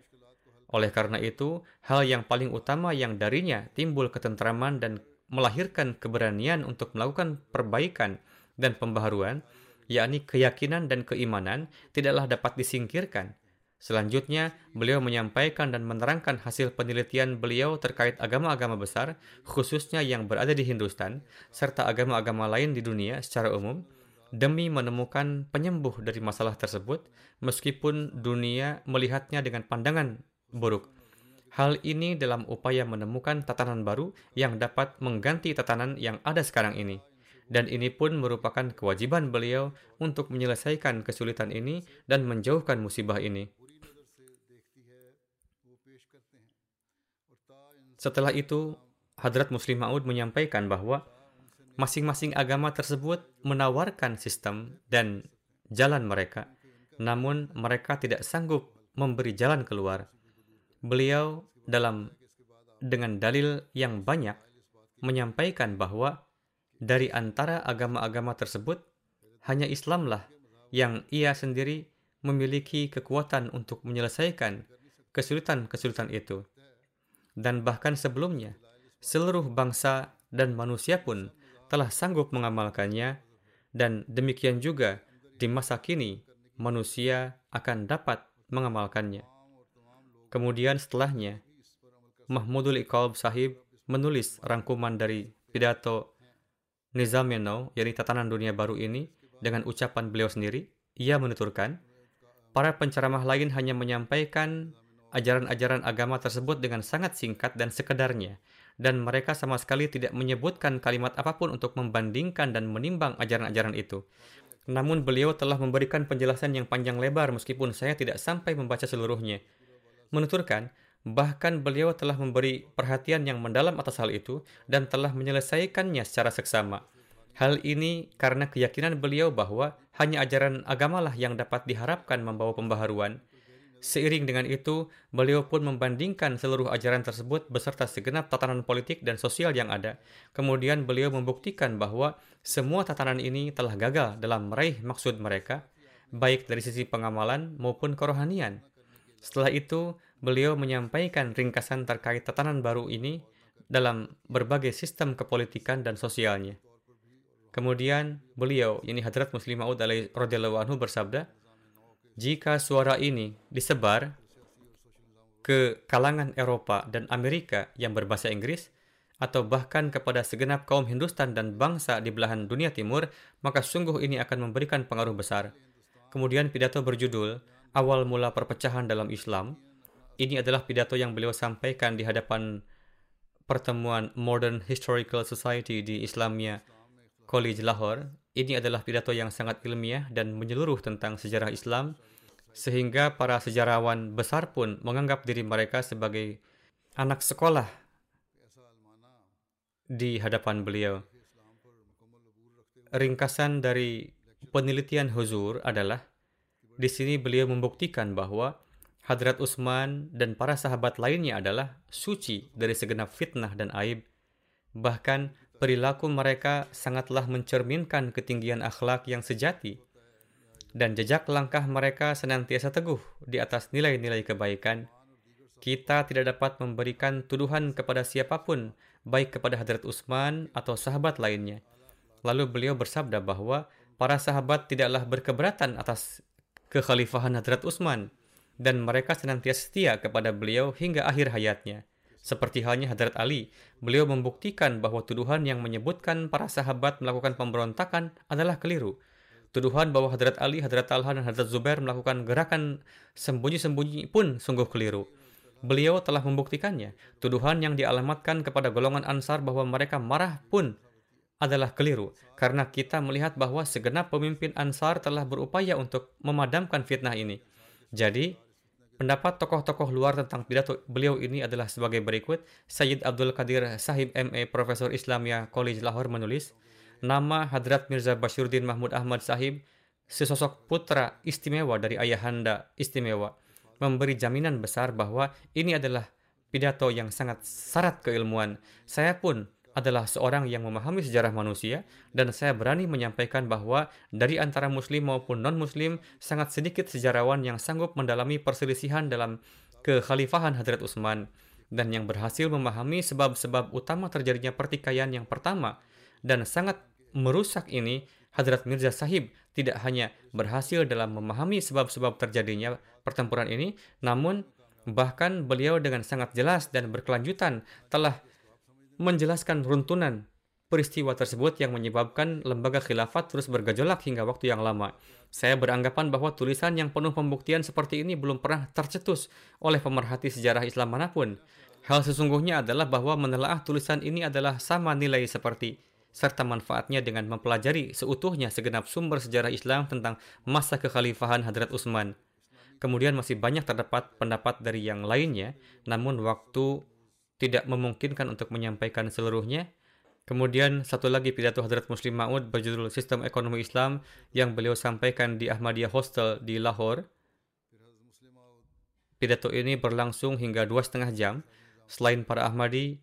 Oleh karena itu, hal yang paling utama yang darinya timbul ketentraman dan melahirkan keberanian untuk melakukan perbaikan dan pembaharuan, yakni keyakinan dan keimanan, tidaklah dapat disingkirkan. Selanjutnya, beliau menyampaikan dan menerangkan hasil penelitian beliau terkait agama-agama besar, khususnya yang berada di Hindustan, serta agama-agama lain di dunia secara umum, demi menemukan penyembuh dari masalah tersebut, meskipun dunia melihatnya dengan pandangan buruk. Hal ini dalam upaya menemukan tatanan baru yang dapat mengganti tatanan yang ada sekarang ini dan ini pun merupakan kewajiban beliau untuk menyelesaikan kesulitan ini dan menjauhkan musibah ini. Setelah itu, Hadrat Muslim Maud menyampaikan bahwa masing-masing agama tersebut menawarkan sistem dan jalan mereka, namun mereka tidak sanggup memberi jalan keluar. Beliau dalam dengan dalil yang banyak menyampaikan bahwa dari antara agama-agama tersebut, hanya Islamlah yang ia sendiri memiliki kekuatan untuk menyelesaikan kesulitan-kesulitan itu. Dan bahkan sebelumnya, seluruh bangsa dan manusia pun telah sanggup mengamalkannya, dan demikian juga di masa kini manusia akan dapat mengamalkannya. Kemudian setelahnya, Mahmudul Iqalb Sahib menulis rangkuman dari pidato Nizam Yenau, yakni tatanan dunia baru ini, dengan ucapan beliau sendiri, ia menuturkan, para penceramah lain hanya menyampaikan ajaran-ajaran agama tersebut dengan sangat singkat dan sekedarnya, dan mereka sama sekali tidak menyebutkan kalimat apa pun untuk membandingkan dan menimbang ajaran-ajaran itu. Namun beliau telah memberikan penjelasan yang panjang lebar meskipun saya tidak sampai membaca seluruhnya. Menuturkan, Bahkan beliau telah memberi perhatian yang mendalam atas hal itu dan telah menyelesaikannya secara seksama. Hal ini karena keyakinan beliau bahwa hanya ajaran agamalah yang dapat diharapkan membawa pembaharuan. Seiring dengan itu, beliau pun membandingkan seluruh ajaran tersebut beserta segenap tatanan politik dan sosial yang ada. Kemudian beliau membuktikan bahwa semua tatanan ini telah gagal dalam meraih maksud mereka, baik dari sisi pengamalan maupun kerohanian. Setelah itu, beliau menyampaikan ringkasan terkait tatanan baru ini dalam berbagai sistem kepolitikan dan sosialnya. Kemudian beliau, yakni Hadrat Muslim Maud radhiyallahu bersabda, jika suara ini disebar ke kalangan Eropa dan Amerika yang berbahasa Inggris, atau bahkan kepada segenap kaum Hindustan dan bangsa di belahan dunia timur, maka sungguh ini akan memberikan pengaruh besar. Kemudian pidato berjudul Awal Mula Perpecahan dalam Islam ini adalah pidato yang beliau sampaikan di hadapan pertemuan Modern Historical Society di Islamia College Lahore. Ini adalah pidato yang sangat ilmiah dan menyeluruh tentang sejarah Islam sehingga para sejarawan besar pun menganggap diri mereka sebagai anak sekolah di hadapan beliau. Ringkasan dari penelitian Huzur adalah di sini beliau membuktikan bahwa Hadrat Utsman dan para sahabat lainnya adalah suci dari segenap fitnah dan aib. Bahkan perilaku mereka sangatlah mencerminkan ketinggian akhlak yang sejati. Dan jejak langkah mereka senantiasa teguh di atas nilai-nilai kebaikan. Kita tidak dapat memberikan tuduhan kepada siapa pun, baik kepada Hadrat Utsman atau sahabat lainnya. Lalu beliau bersabda bahwa para sahabat tidaklah berkeberatan atas kekhalifahan Hadrat Utsman dan mereka senantiasa setia kepada beliau hingga akhir hayatnya. Seperti halnya Hadrat Ali, beliau membuktikan bahwa tuduhan yang menyebutkan para sahabat melakukan pemberontakan adalah keliru. Tuduhan bahwa Hadrat Ali, Hadrat Talha, dan Hadrat Zubair melakukan gerakan sembunyi-sembunyi pun sungguh keliru. Beliau telah membuktikannya. Tuduhan yang dialamatkan kepada golongan Ansar bahwa mereka marah pun adalah keliru karena kita melihat bahwa segenap pemimpin Ansar telah berupaya untuk memadamkan fitnah ini. Jadi, Pendapat tokoh-tokoh luar tentang pidato beliau ini adalah sebagai berikut. Sayyid Abdul Qadir Sahib MA Profesor Islamia College Lahore menulis, nama Hadrat Mirza Bashiruddin Mahmud Ahmad Sahib, sesosok putra istimewa dari ayahanda istimewa, memberi jaminan besar bahwa ini adalah pidato yang sangat syarat keilmuan. Saya pun adalah seorang yang memahami sejarah manusia dan saya berani menyampaikan bahwa dari antara muslim maupun non-muslim sangat sedikit sejarawan yang sanggup mendalami perselisihan dalam kekhalifahan Hadrat Utsman dan yang berhasil memahami sebab-sebab utama terjadinya pertikaian yang pertama dan sangat merusak ini Hadrat Mirza Sahib tidak hanya berhasil dalam memahami sebab-sebab terjadinya pertempuran ini namun bahkan beliau dengan sangat jelas dan berkelanjutan telah menjelaskan runtunan peristiwa tersebut yang menyebabkan lembaga khilafat terus bergejolak hingga waktu yang lama. Saya beranggapan bahwa tulisan yang penuh pembuktian seperti ini belum pernah tercetus oleh pemerhati sejarah Islam mana pun. Hal sesungguhnya adalah bahwa menelaah tulisan ini adalah sama nilai seperti serta manfaatnya dengan mempelajari seutuhnya segenap sumber sejarah Islam tentang masa kekhalifahan Hadrat Utsman. Kemudian masih banyak terdapat pendapat dari yang lainnya, namun waktu tidak memungkinkan untuk menyampaikan seluruhnya. Kemudian satu lagi pidato Hadrat Muslim Ma'ud berjudul Sistem Ekonomi Islam yang beliau sampaikan di Ahmadiyah Hostel di Lahore. Pidato ini berlangsung hingga dua setengah jam. Selain para Ahmadi,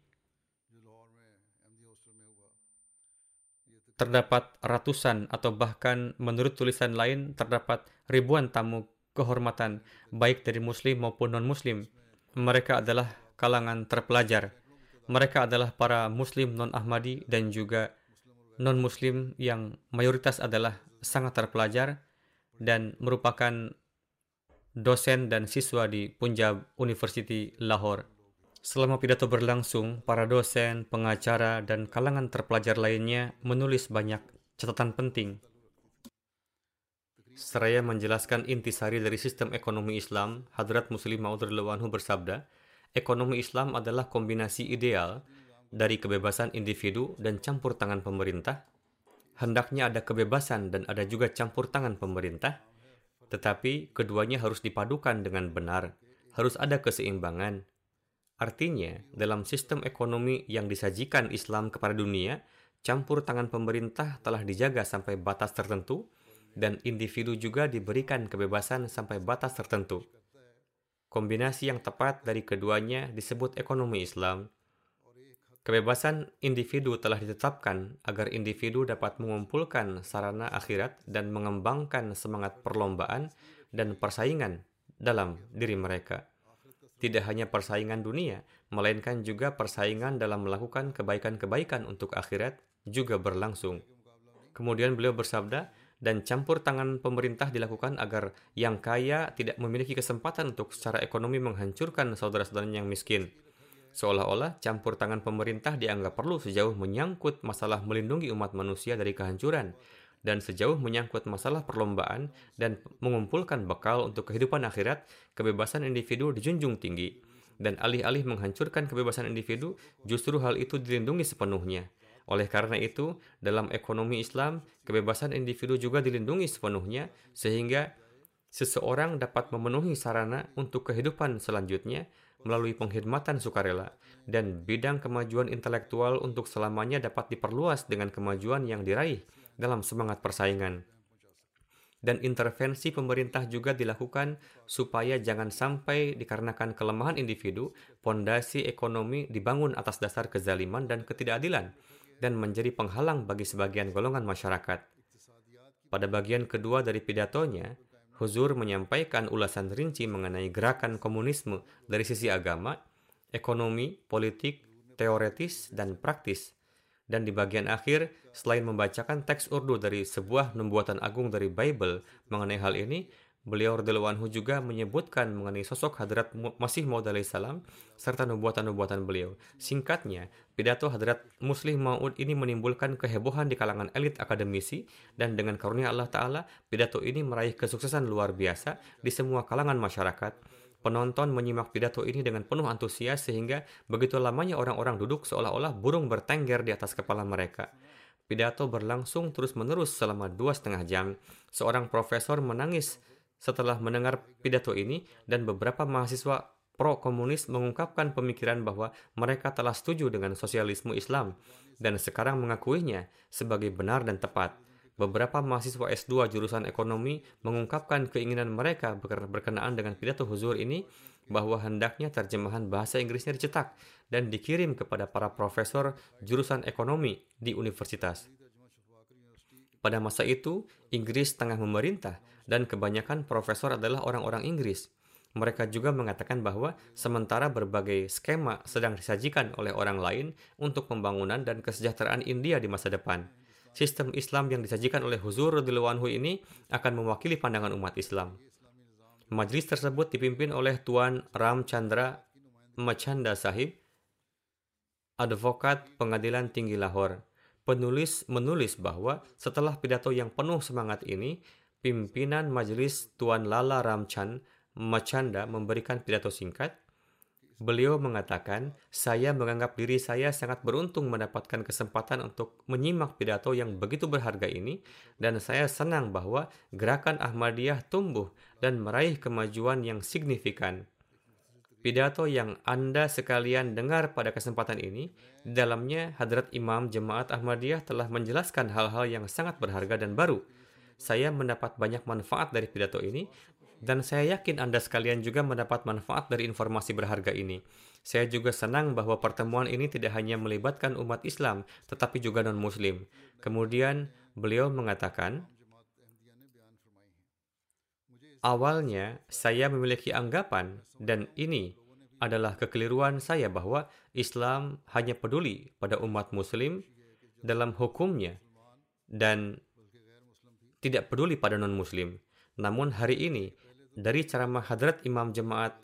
terdapat ratusan atau bahkan menurut tulisan lain terdapat ribuan tamu kehormatan baik dari muslim maupun non-muslim. Mereka adalah kalangan terpelajar. Mereka adalah para muslim non-Ahmadi dan juga non-muslim yang mayoritas adalah sangat terpelajar dan merupakan dosen dan siswa di Punjab University Lahore. Selama pidato berlangsung, para dosen, pengacara, dan kalangan terpelajar lainnya menulis banyak catatan penting. Seraya menjelaskan intisari dari sistem ekonomi Islam, Hadrat Muslim Maud bersabda, ekonomi Islam adalah kombinasi ideal dari kebebasan individu dan campur tangan pemerintah. Hendaknya ada kebebasan dan ada juga campur tangan pemerintah, tetapi keduanya harus dipadukan dengan benar. Harus ada keseimbangan. Artinya, dalam sistem ekonomi yang disajikan Islam kepada dunia, campur tangan pemerintah telah dijaga sampai batas tertentu, dan individu juga diberikan kebebasan sampai batas tertentu. Kombinasi yang tepat dari keduanya disebut ekonomi Islam. Kebebasan individu telah ditetapkan agar individu dapat mengumpulkan sarana akhirat dan mengembangkan semangat perlombaan dan persaingan dalam diri mereka. Tidak hanya persaingan dunia, melainkan juga persaingan dalam melakukan kebaikan-kebaikan untuk akhirat juga berlangsung. Kemudian beliau bersabda, dan campur tangan pemerintah dilakukan agar yang kaya tidak memiliki kesempatan untuk secara ekonomi menghancurkan saudara-saudaranya yang miskin. Seolah-olah campur tangan pemerintah dianggap perlu sejauh menyangkut masalah melindungi umat manusia dari kehancuran dan sejauh menyangkut masalah perlombaan dan mengumpulkan bekal untuk kehidupan akhirat, kebebasan individu dijunjung tinggi. Dan alih-alih menghancurkan kebebasan individu, justru hal itu dilindungi sepenuhnya. Oleh karena itu, dalam ekonomi Islam, kebebasan individu juga dilindungi sepenuhnya sehingga seseorang dapat memenuhi sarana untuk kehidupan selanjutnya melalui pengkhidmatan sukarela dan bidang kemajuan intelektual untuk selamanya dapat diperluas dengan kemajuan yang diraih dalam semangat persaingan. Dan intervensi pemerintah juga dilakukan supaya jangan sampai dikarenakan kelemahan individu, pondasi ekonomi dibangun atas dasar kezaliman dan ketidakadilan dan menjadi penghalang bagi sebagian golongan masyarakat. Pada bagian kedua dari pidatonya, Huzur menyampaikan ulasan rinci mengenai gerakan komunisme dari sisi agama, ekonomi, politik, teoretis, dan praktis. Dan di bagian akhir, selain membacakan teks Urdu dari sebuah nubuatan agung dari Bible mengenai hal ini, Beliau radhiyallahu juga menyebutkan mengenai sosok Hadrat Masih Maud salam serta nubuatan-nubuatan beliau. Singkatnya, pidato Hadrat Muslim Maud ini menimbulkan kehebohan di kalangan elit akademisi dan dengan karunia Allah Ta'ala, pidato ini meraih kesuksesan luar biasa di semua kalangan masyarakat. Penonton menyimak pidato ini dengan penuh antusias sehingga begitu lamanya orang-orang duduk seolah-olah burung bertengger di atas kepala mereka. Pidato berlangsung terus-menerus selama dua setengah jam. Seorang profesor menangis setelah mendengar pidato ini dan beberapa mahasiswa pro-komunis mengungkapkan pemikiran bahwa mereka telah setuju dengan sosialisme Islam dan sekarang mengakuinya sebagai benar dan tepat. Beberapa mahasiswa S2 jurusan ekonomi mengungkapkan keinginan mereka berkenaan dengan pidato huzur ini bahwa hendaknya terjemahan bahasa Inggrisnya dicetak dan dikirim kepada para profesor jurusan ekonomi di universitas. Pada masa itu, Inggris tengah memerintah dan kebanyakan profesor adalah orang-orang Inggris. Mereka juga mengatakan bahwa sementara berbagai skema sedang disajikan oleh orang lain untuk pembangunan dan kesejahteraan India di masa depan. Sistem Islam yang disajikan oleh Huzur Radhiyallahu ini akan mewakili pandangan umat Islam. Majlis tersebut dipimpin oleh Tuan Ram Chandra Machanda Sahib, advokat pengadilan tinggi Lahore. Penulis menulis bahwa setelah pidato yang penuh semangat ini, pimpinan majelis Tuan Lala Ramchan Machanda memberikan pidato singkat. Beliau mengatakan, saya menganggap diri saya sangat beruntung mendapatkan kesempatan untuk menyimak pidato yang begitu berharga ini, dan saya senang bahwa gerakan Ahmadiyah tumbuh dan meraih kemajuan yang signifikan. Pidato yang Anda sekalian dengar pada kesempatan ini, dalamnya Hadrat Imam Jemaat Ahmadiyah telah menjelaskan hal-hal yang sangat berharga dan baru. Saya mendapat banyak manfaat dari pidato ini, dan saya yakin Anda sekalian juga mendapat manfaat dari informasi berharga ini. Saya juga senang bahwa pertemuan ini tidak hanya melibatkan umat Islam, tetapi juga non-Muslim. Kemudian beliau mengatakan, Awalnya, saya memiliki anggapan, dan ini adalah kekeliruan saya bahwa Islam hanya peduli pada umat Muslim dalam hukumnya dan tidak peduli pada non-Muslim. Namun hari ini, dari ceramah Hadrat Imam Jemaat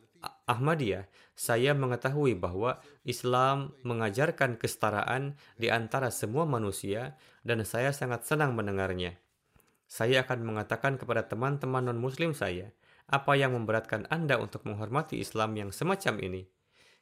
Ahmadiyah, saya mengetahui bahwa Islam mengajarkan kesetaraan di antara semua manusia dan saya sangat senang mendengarnya. Saya akan mengatakan kepada teman-teman non-muslim saya, apa yang memberatkan Anda untuk menghormati Islam yang semacam ini?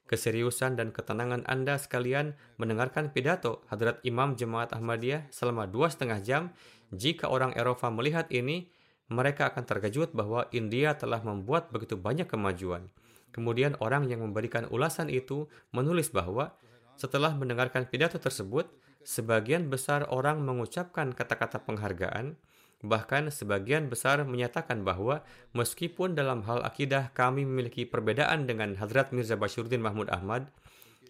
Keseriusan dan ketenangan Anda sekalian mendengarkan pidato Hadrat Imam Jemaat Ahmadiyah selama dua setengah jam, jika orang Eropa melihat ini, mereka akan terkejut bahwa India telah membuat begitu banyak kemajuan. Kemudian orang yang memberikan ulasan itu menulis bahwa setelah mendengarkan pidato tersebut, sebagian besar orang mengucapkan kata-kata penghargaan, Bahkan sebagian besar menyatakan bahwa meskipun dalam hal akidah kami memiliki perbedaan dengan Hadrat Mirza Bashiruddin Mahmud Ahmad,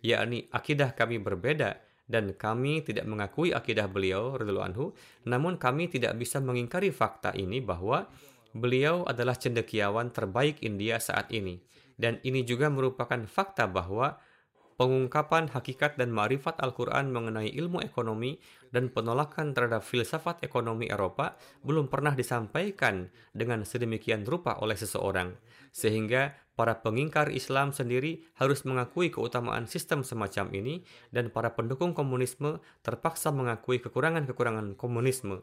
yakni akidah kami berbeda dan kami tidak mengakui akidah beliau radhiyallahu anhu, namun kami tidak bisa mengingkari fakta ini bahwa beliau adalah cendekiawan terbaik India saat ini. Dan ini juga merupakan fakta bahwa pengungkapan hakikat dan ma'rifat Al-Quran mengenai ilmu ekonomi dan penolakan terhadap filsafat ekonomi Eropa belum pernah disampaikan dengan sedemikian rupa oleh seseorang, sehingga para pengingkar Islam sendiri harus mengakui keutamaan sistem semacam ini dan para pendukung komunisme terpaksa mengakui kekurangan-kekurangan komunisme.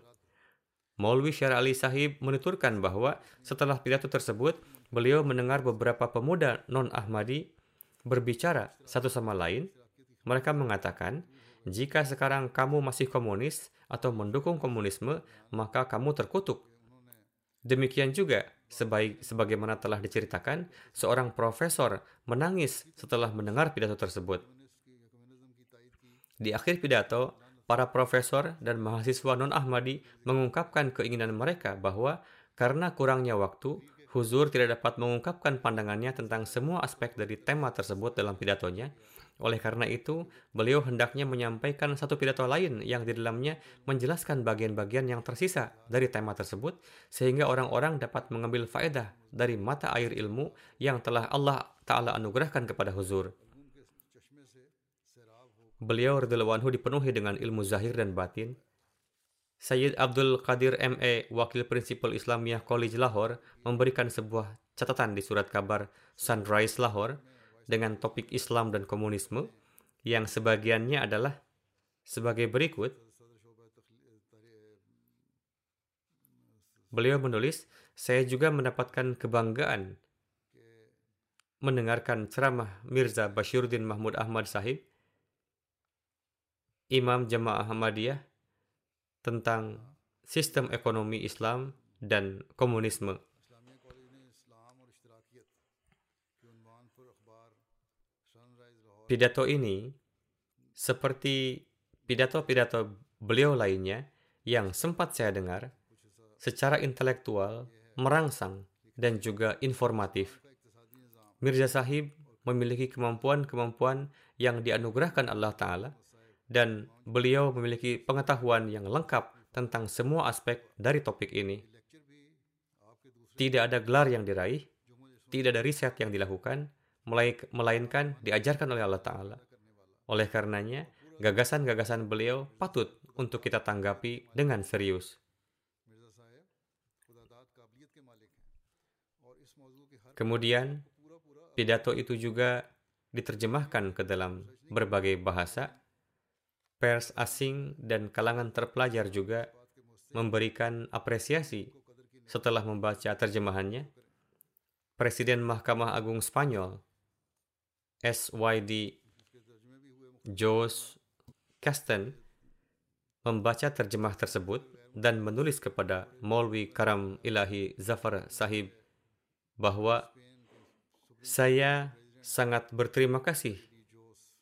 Maulwi Syar Ali Sahib menuturkan bahwa setelah pidato tersebut, beliau mendengar beberapa pemuda non-Ahmadi berbicara satu sama lain, mereka mengatakan, jika sekarang kamu masih komunis atau mendukung komunisme, maka kamu terkutuk. Demikian juga, sebaik, sebagaimana telah diceritakan, seorang profesor menangis setelah mendengar pidato tersebut. Di akhir pidato, para profesor dan mahasiswa non-Ahmadi mengungkapkan keinginan mereka bahwa karena kurangnya waktu, Huzur tidak dapat mengungkapkan pandangannya tentang semua aspek dari tema tersebut dalam pidatonya. Oleh karena itu, beliau hendaknya menyampaikan satu pidato lain yang di dalamnya menjelaskan bagian-bagian yang tersisa dari tema tersebut, sehingga orang-orang dapat mengambil faedah dari mata air ilmu yang telah Allah Ta'ala anugerahkan kepada Huzur. Beliau radhiyallahu dipenuhi dengan ilmu zahir dan batin, Sayyid Abdul Qadir M.A., Wakil Prinsipal Islamiyah College Lahore, memberikan sebuah catatan di surat kabar Sunrise Lahore dengan topik Islam dan komunisme yang sebagiannya adalah sebagai berikut. Beliau menulis, saya juga mendapatkan kebanggaan mendengarkan ceramah Mirza Bashiruddin Mahmud Ahmad Sahib, Imam Jamaah Ahmadiyah, tentang sistem ekonomi Islam dan komunisme. Pidato ini seperti pidato-pidato beliau lainnya yang sempat saya dengar secara intelektual, merangsang, dan juga informatif. Mirza Sahib memiliki kemampuan-kemampuan yang dianugerahkan Allah Ta'ala dan beliau memiliki pengetahuan yang lengkap tentang semua aspek dari topik ini. Tidak ada gelar yang diraih, tidak ada riset yang dilakukan, melainkan diajarkan oleh Allah Ta'ala. Oleh karenanya, gagasan-gagasan beliau patut untuk kita tanggapi dengan serius. Kemudian, pidato itu juga diterjemahkan ke dalam berbagai bahasa. Pers asing dan kalangan terpelajar juga memberikan apresiasi setelah membaca terjemahannya. Presiden Mahkamah Agung Spanyol, SYD Jos Kasten, membaca terjemah tersebut dan menulis kepada Maulwi Karam Ilahi Zafar Sahib bahwa saya sangat berterima kasih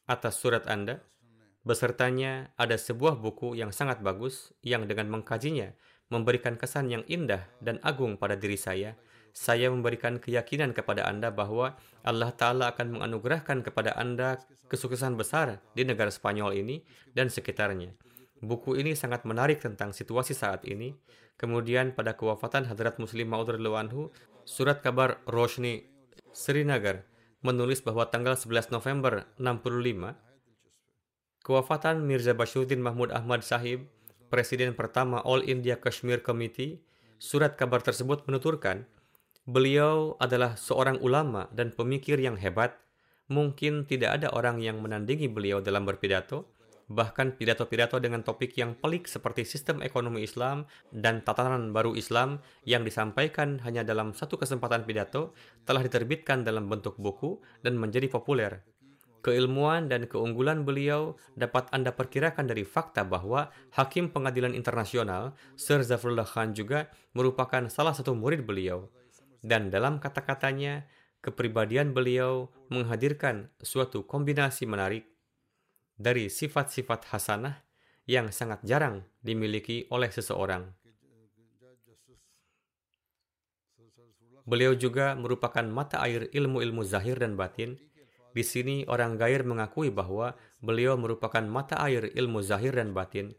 atas surat Anda. Besertanya ada sebuah buku yang sangat bagus yang dengan mengkajinya memberikan kesan yang indah dan agung pada diri saya. Saya memberikan keyakinan kepada Anda bahwa Allah Ta'ala akan menganugerahkan kepada Anda kesuksesan besar di negara Spanyol ini dan sekitarnya. Buku ini sangat menarik tentang situasi saat ini. Kemudian pada kewafatan Hadrat Muslim Maud anhu, surat kabar Roshni Srinagar menulis bahwa tanggal 11 November 65, kewafatan Mirza Bashuddin Mahmud Ahmad Sahib, Presiden pertama All India Kashmir Committee, surat kabar tersebut menuturkan, beliau adalah seorang ulama dan pemikir yang hebat. Mungkin tidak ada orang yang menandingi beliau dalam berpidato, bahkan pidato-pidato dengan topik yang pelik seperti sistem ekonomi Islam dan tatanan baru Islam yang disampaikan hanya dalam satu kesempatan pidato telah diterbitkan dalam bentuk buku dan menjadi populer. Keilmuan dan keunggulan beliau dapat Anda perkirakan dari fakta bahwa Hakim Pengadilan Internasional Sir Zafrullah Khan juga merupakan salah satu murid beliau. Dan dalam kata-katanya, kepribadian beliau menghadirkan suatu kombinasi menarik dari sifat-sifat hasanah yang sangat jarang dimiliki oleh seseorang. Beliau juga merupakan mata air ilmu-ilmu zahir dan batin. Di sini orang gair mengakui bahwa beliau merupakan mata air ilmu zahir dan batin.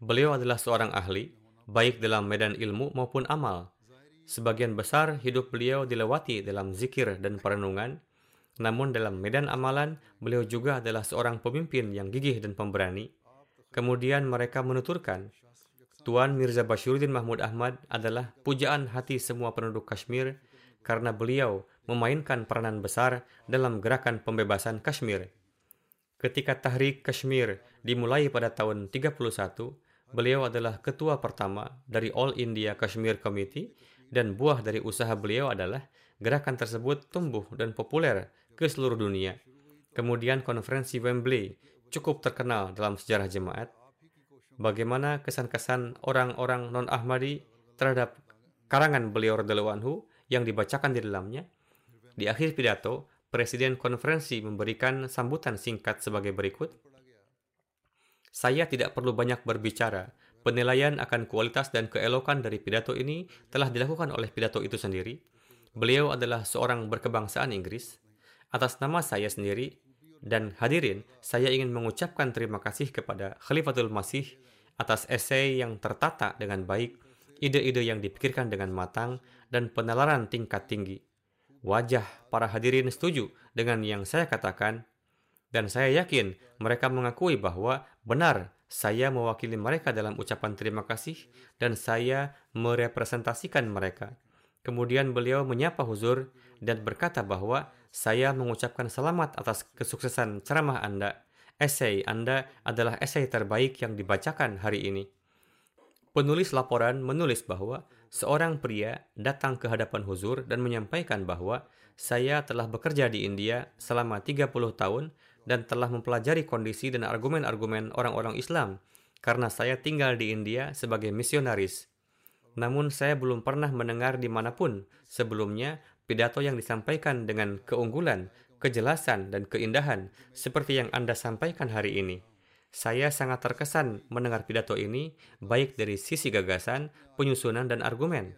Beliau adalah seorang ahli, baik dalam medan ilmu maupun amal. Sebagian besar hidup beliau dilewati dalam zikir dan perenungan, namun dalam medan amalan, beliau juga adalah seorang pemimpin yang gigih dan pemberani. Kemudian mereka menuturkan, Tuan Mirza Bashiruddin Mahmud Ahmad adalah pujaan hati semua penduduk Kashmir karena beliau memainkan peranan besar dalam gerakan pembebasan Kashmir. Ketika Tahrik Kashmir dimulai pada tahun 31, beliau adalah ketua pertama dari All India Kashmir Committee dan buah dari usaha beliau adalah gerakan tersebut tumbuh dan populer ke seluruh dunia. Kemudian konferensi Wembley cukup terkenal dalam sejarah jemaat. Bagaimana kesan-kesan orang-orang non-Ahmadi terhadap karangan beliau radhiyallahu yang dibacakan di dalamnya. Di akhir pidato, Presiden konferensi memberikan sambutan singkat sebagai berikut. Saya tidak perlu banyak berbicara. Penilaian akan kualitas dan keelokan dari pidato ini telah dilakukan oleh pidato itu sendiri. Beliau adalah seorang berkebangsaan Inggris. Atas nama saya sendiri dan hadirin, saya ingin mengucapkan terima kasih kepada Khalifatul Masih atas esai yang tertata dengan baik, ide-ide yang dipikirkan dengan matang, dan penalaran tingkat tinggi. Wajah para hadirin setuju dengan yang saya katakan, dan saya yakin mereka mengakui bahwa benar saya mewakili mereka dalam ucapan terima kasih dan saya merepresentasikan mereka. Kemudian beliau menyapa Huzur dan berkata bahwa saya mengucapkan selamat atas kesuksesan ceramah Anda. Esai Anda adalah esai terbaik yang dibacakan hari ini. Penulis laporan menulis bahwa seorang pria datang ke hadapan Huzur dan menyampaikan bahwa saya telah bekerja di India selama 30 tahun dan telah mempelajari kondisi dan argumen-argumen orang-orang Islam karena saya tinggal di India sebagai misionaris. Namun saya belum pernah mendengar di mana pun sebelumnya pidato yang disampaikan dengan keunggulan, kejelasan, dan keindahan seperti yang Anda sampaikan hari ini. Saya sangat terkesan mendengar pidato ini, baik dari sisi gagasan, penyusunan, dan argumen.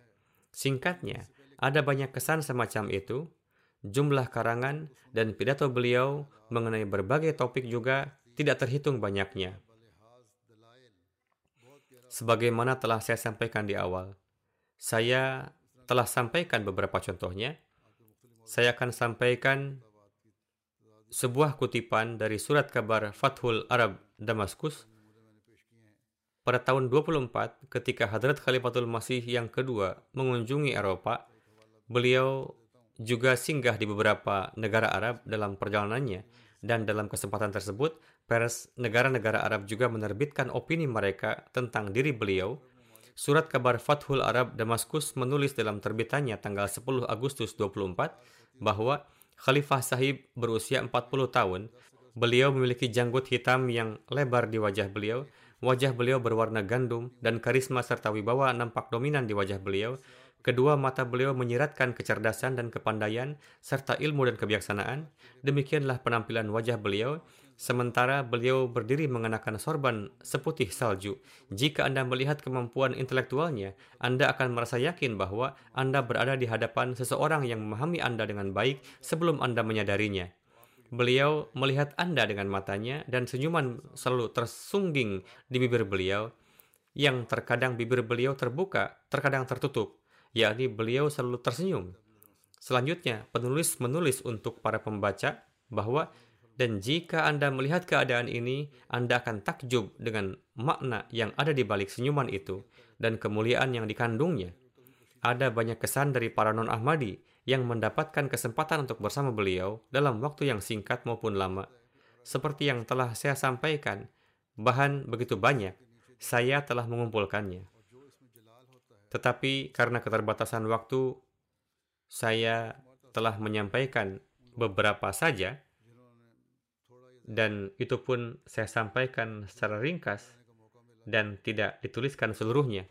Singkatnya, ada banyak kesan semacam itu, jumlah karangan, dan pidato beliau mengenai berbagai topik juga tidak terhitung banyaknya. Sebagaimana telah saya sampaikan di awal, saya telah sampaikan beberapa contohnya. Saya akan sampaikan sebuah kutipan dari surat kabar Fathul Arab Damaskus pada tahun 24 ketika Hadrat Khalifatul Masih yang kedua mengunjungi Eropa, beliau juga singgah di beberapa negara Arab dalam perjalanannya dan dalam kesempatan tersebut pers negara-negara Arab juga menerbitkan opini mereka tentang diri beliau. Surat kabar Fathul Arab Damaskus menulis dalam terbitannya tanggal 10 Agustus 24 bahwa Khalifah Sahib berusia 40 tahun Beliau memiliki janggut hitam yang lebar di wajah beliau. Wajah beliau berwarna gandum dan karisma serta wibawa nampak dominan di wajah beliau. Kedua mata beliau menyiratkan kecerdasan dan kepandaian serta ilmu dan kebijaksanaan. Demikianlah penampilan wajah beliau. Sementara beliau berdiri mengenakan sorban seputih salju. Jika Anda melihat kemampuan intelektualnya, Anda akan merasa yakin bahwa Anda berada di hadapan seseorang yang memahami Anda dengan baik sebelum Anda menyadarinya. Beliau melihat Anda dengan matanya dan senyuman selalu tersungging di bibir beliau yang terkadang bibir beliau terbuka, terkadang tertutup, yakni beliau selalu tersenyum. Selanjutnya, penulis menulis untuk para pembaca bahwa dan jika Anda melihat keadaan ini, Anda akan takjub dengan makna yang ada di balik senyuman itu dan kemuliaan yang dikandungnya. Ada banyak kesan dari para non-Ahmadi yang mendapatkan kesempatan untuk bersama beliau dalam waktu yang singkat maupun lama. Seperti yang telah saya sampaikan, bahan begitu banyak, saya telah mengumpulkannya. Tetapi karena keterbatasan waktu, saya telah menyampaikan beberapa saja, dan itu pun saya sampaikan secara ringkas dan tidak dituliskan seluruhnya.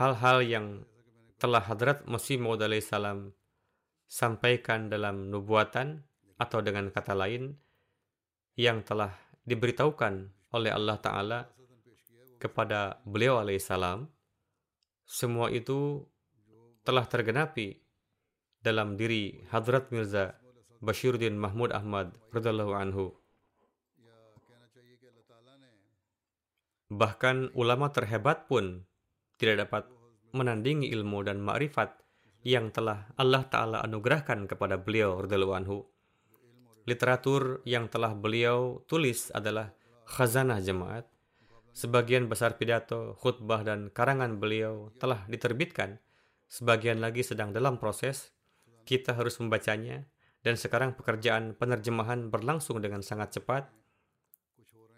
hal-hal yang telah Hadrat Masih Maud salam sampaikan dalam nubuatan atau dengan kata lain yang telah diberitahukan oleh Allah Ta'ala kepada beliau alaihissalam semua itu telah tergenapi dalam diri Hadrat Mirza Bashiruddin Mahmud Ahmad radhiyallahu anhu. Bahkan ulama terhebat pun tidak dapat menandingi ilmu dan ma'rifat yang telah Allah Ta'ala anugerahkan kepada beliau radhiyallahu anhu. Literatur yang telah beliau tulis adalah khazanah jemaat. Sebagian besar pidato, khutbah, dan karangan beliau telah diterbitkan. Sebagian lagi sedang dalam proses. Kita harus membacanya. Dan sekarang pekerjaan penerjemahan berlangsung dengan sangat cepat.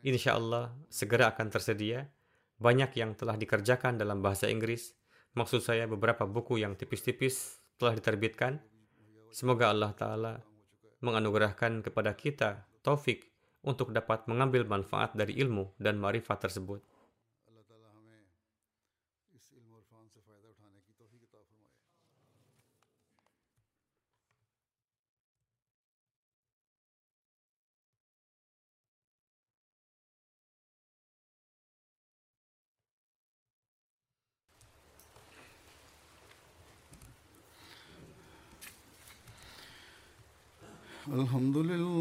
Insya Allah segera akan tersedia banyak yang telah dikerjakan dalam bahasa Inggris. Maksud saya beberapa buku yang tipis-tipis telah diterbitkan. Semoga Allah Ta'ala menganugerahkan kepada kita taufik untuk dapat mengambil manfaat dari ilmu dan marifat tersebut. الحمد لله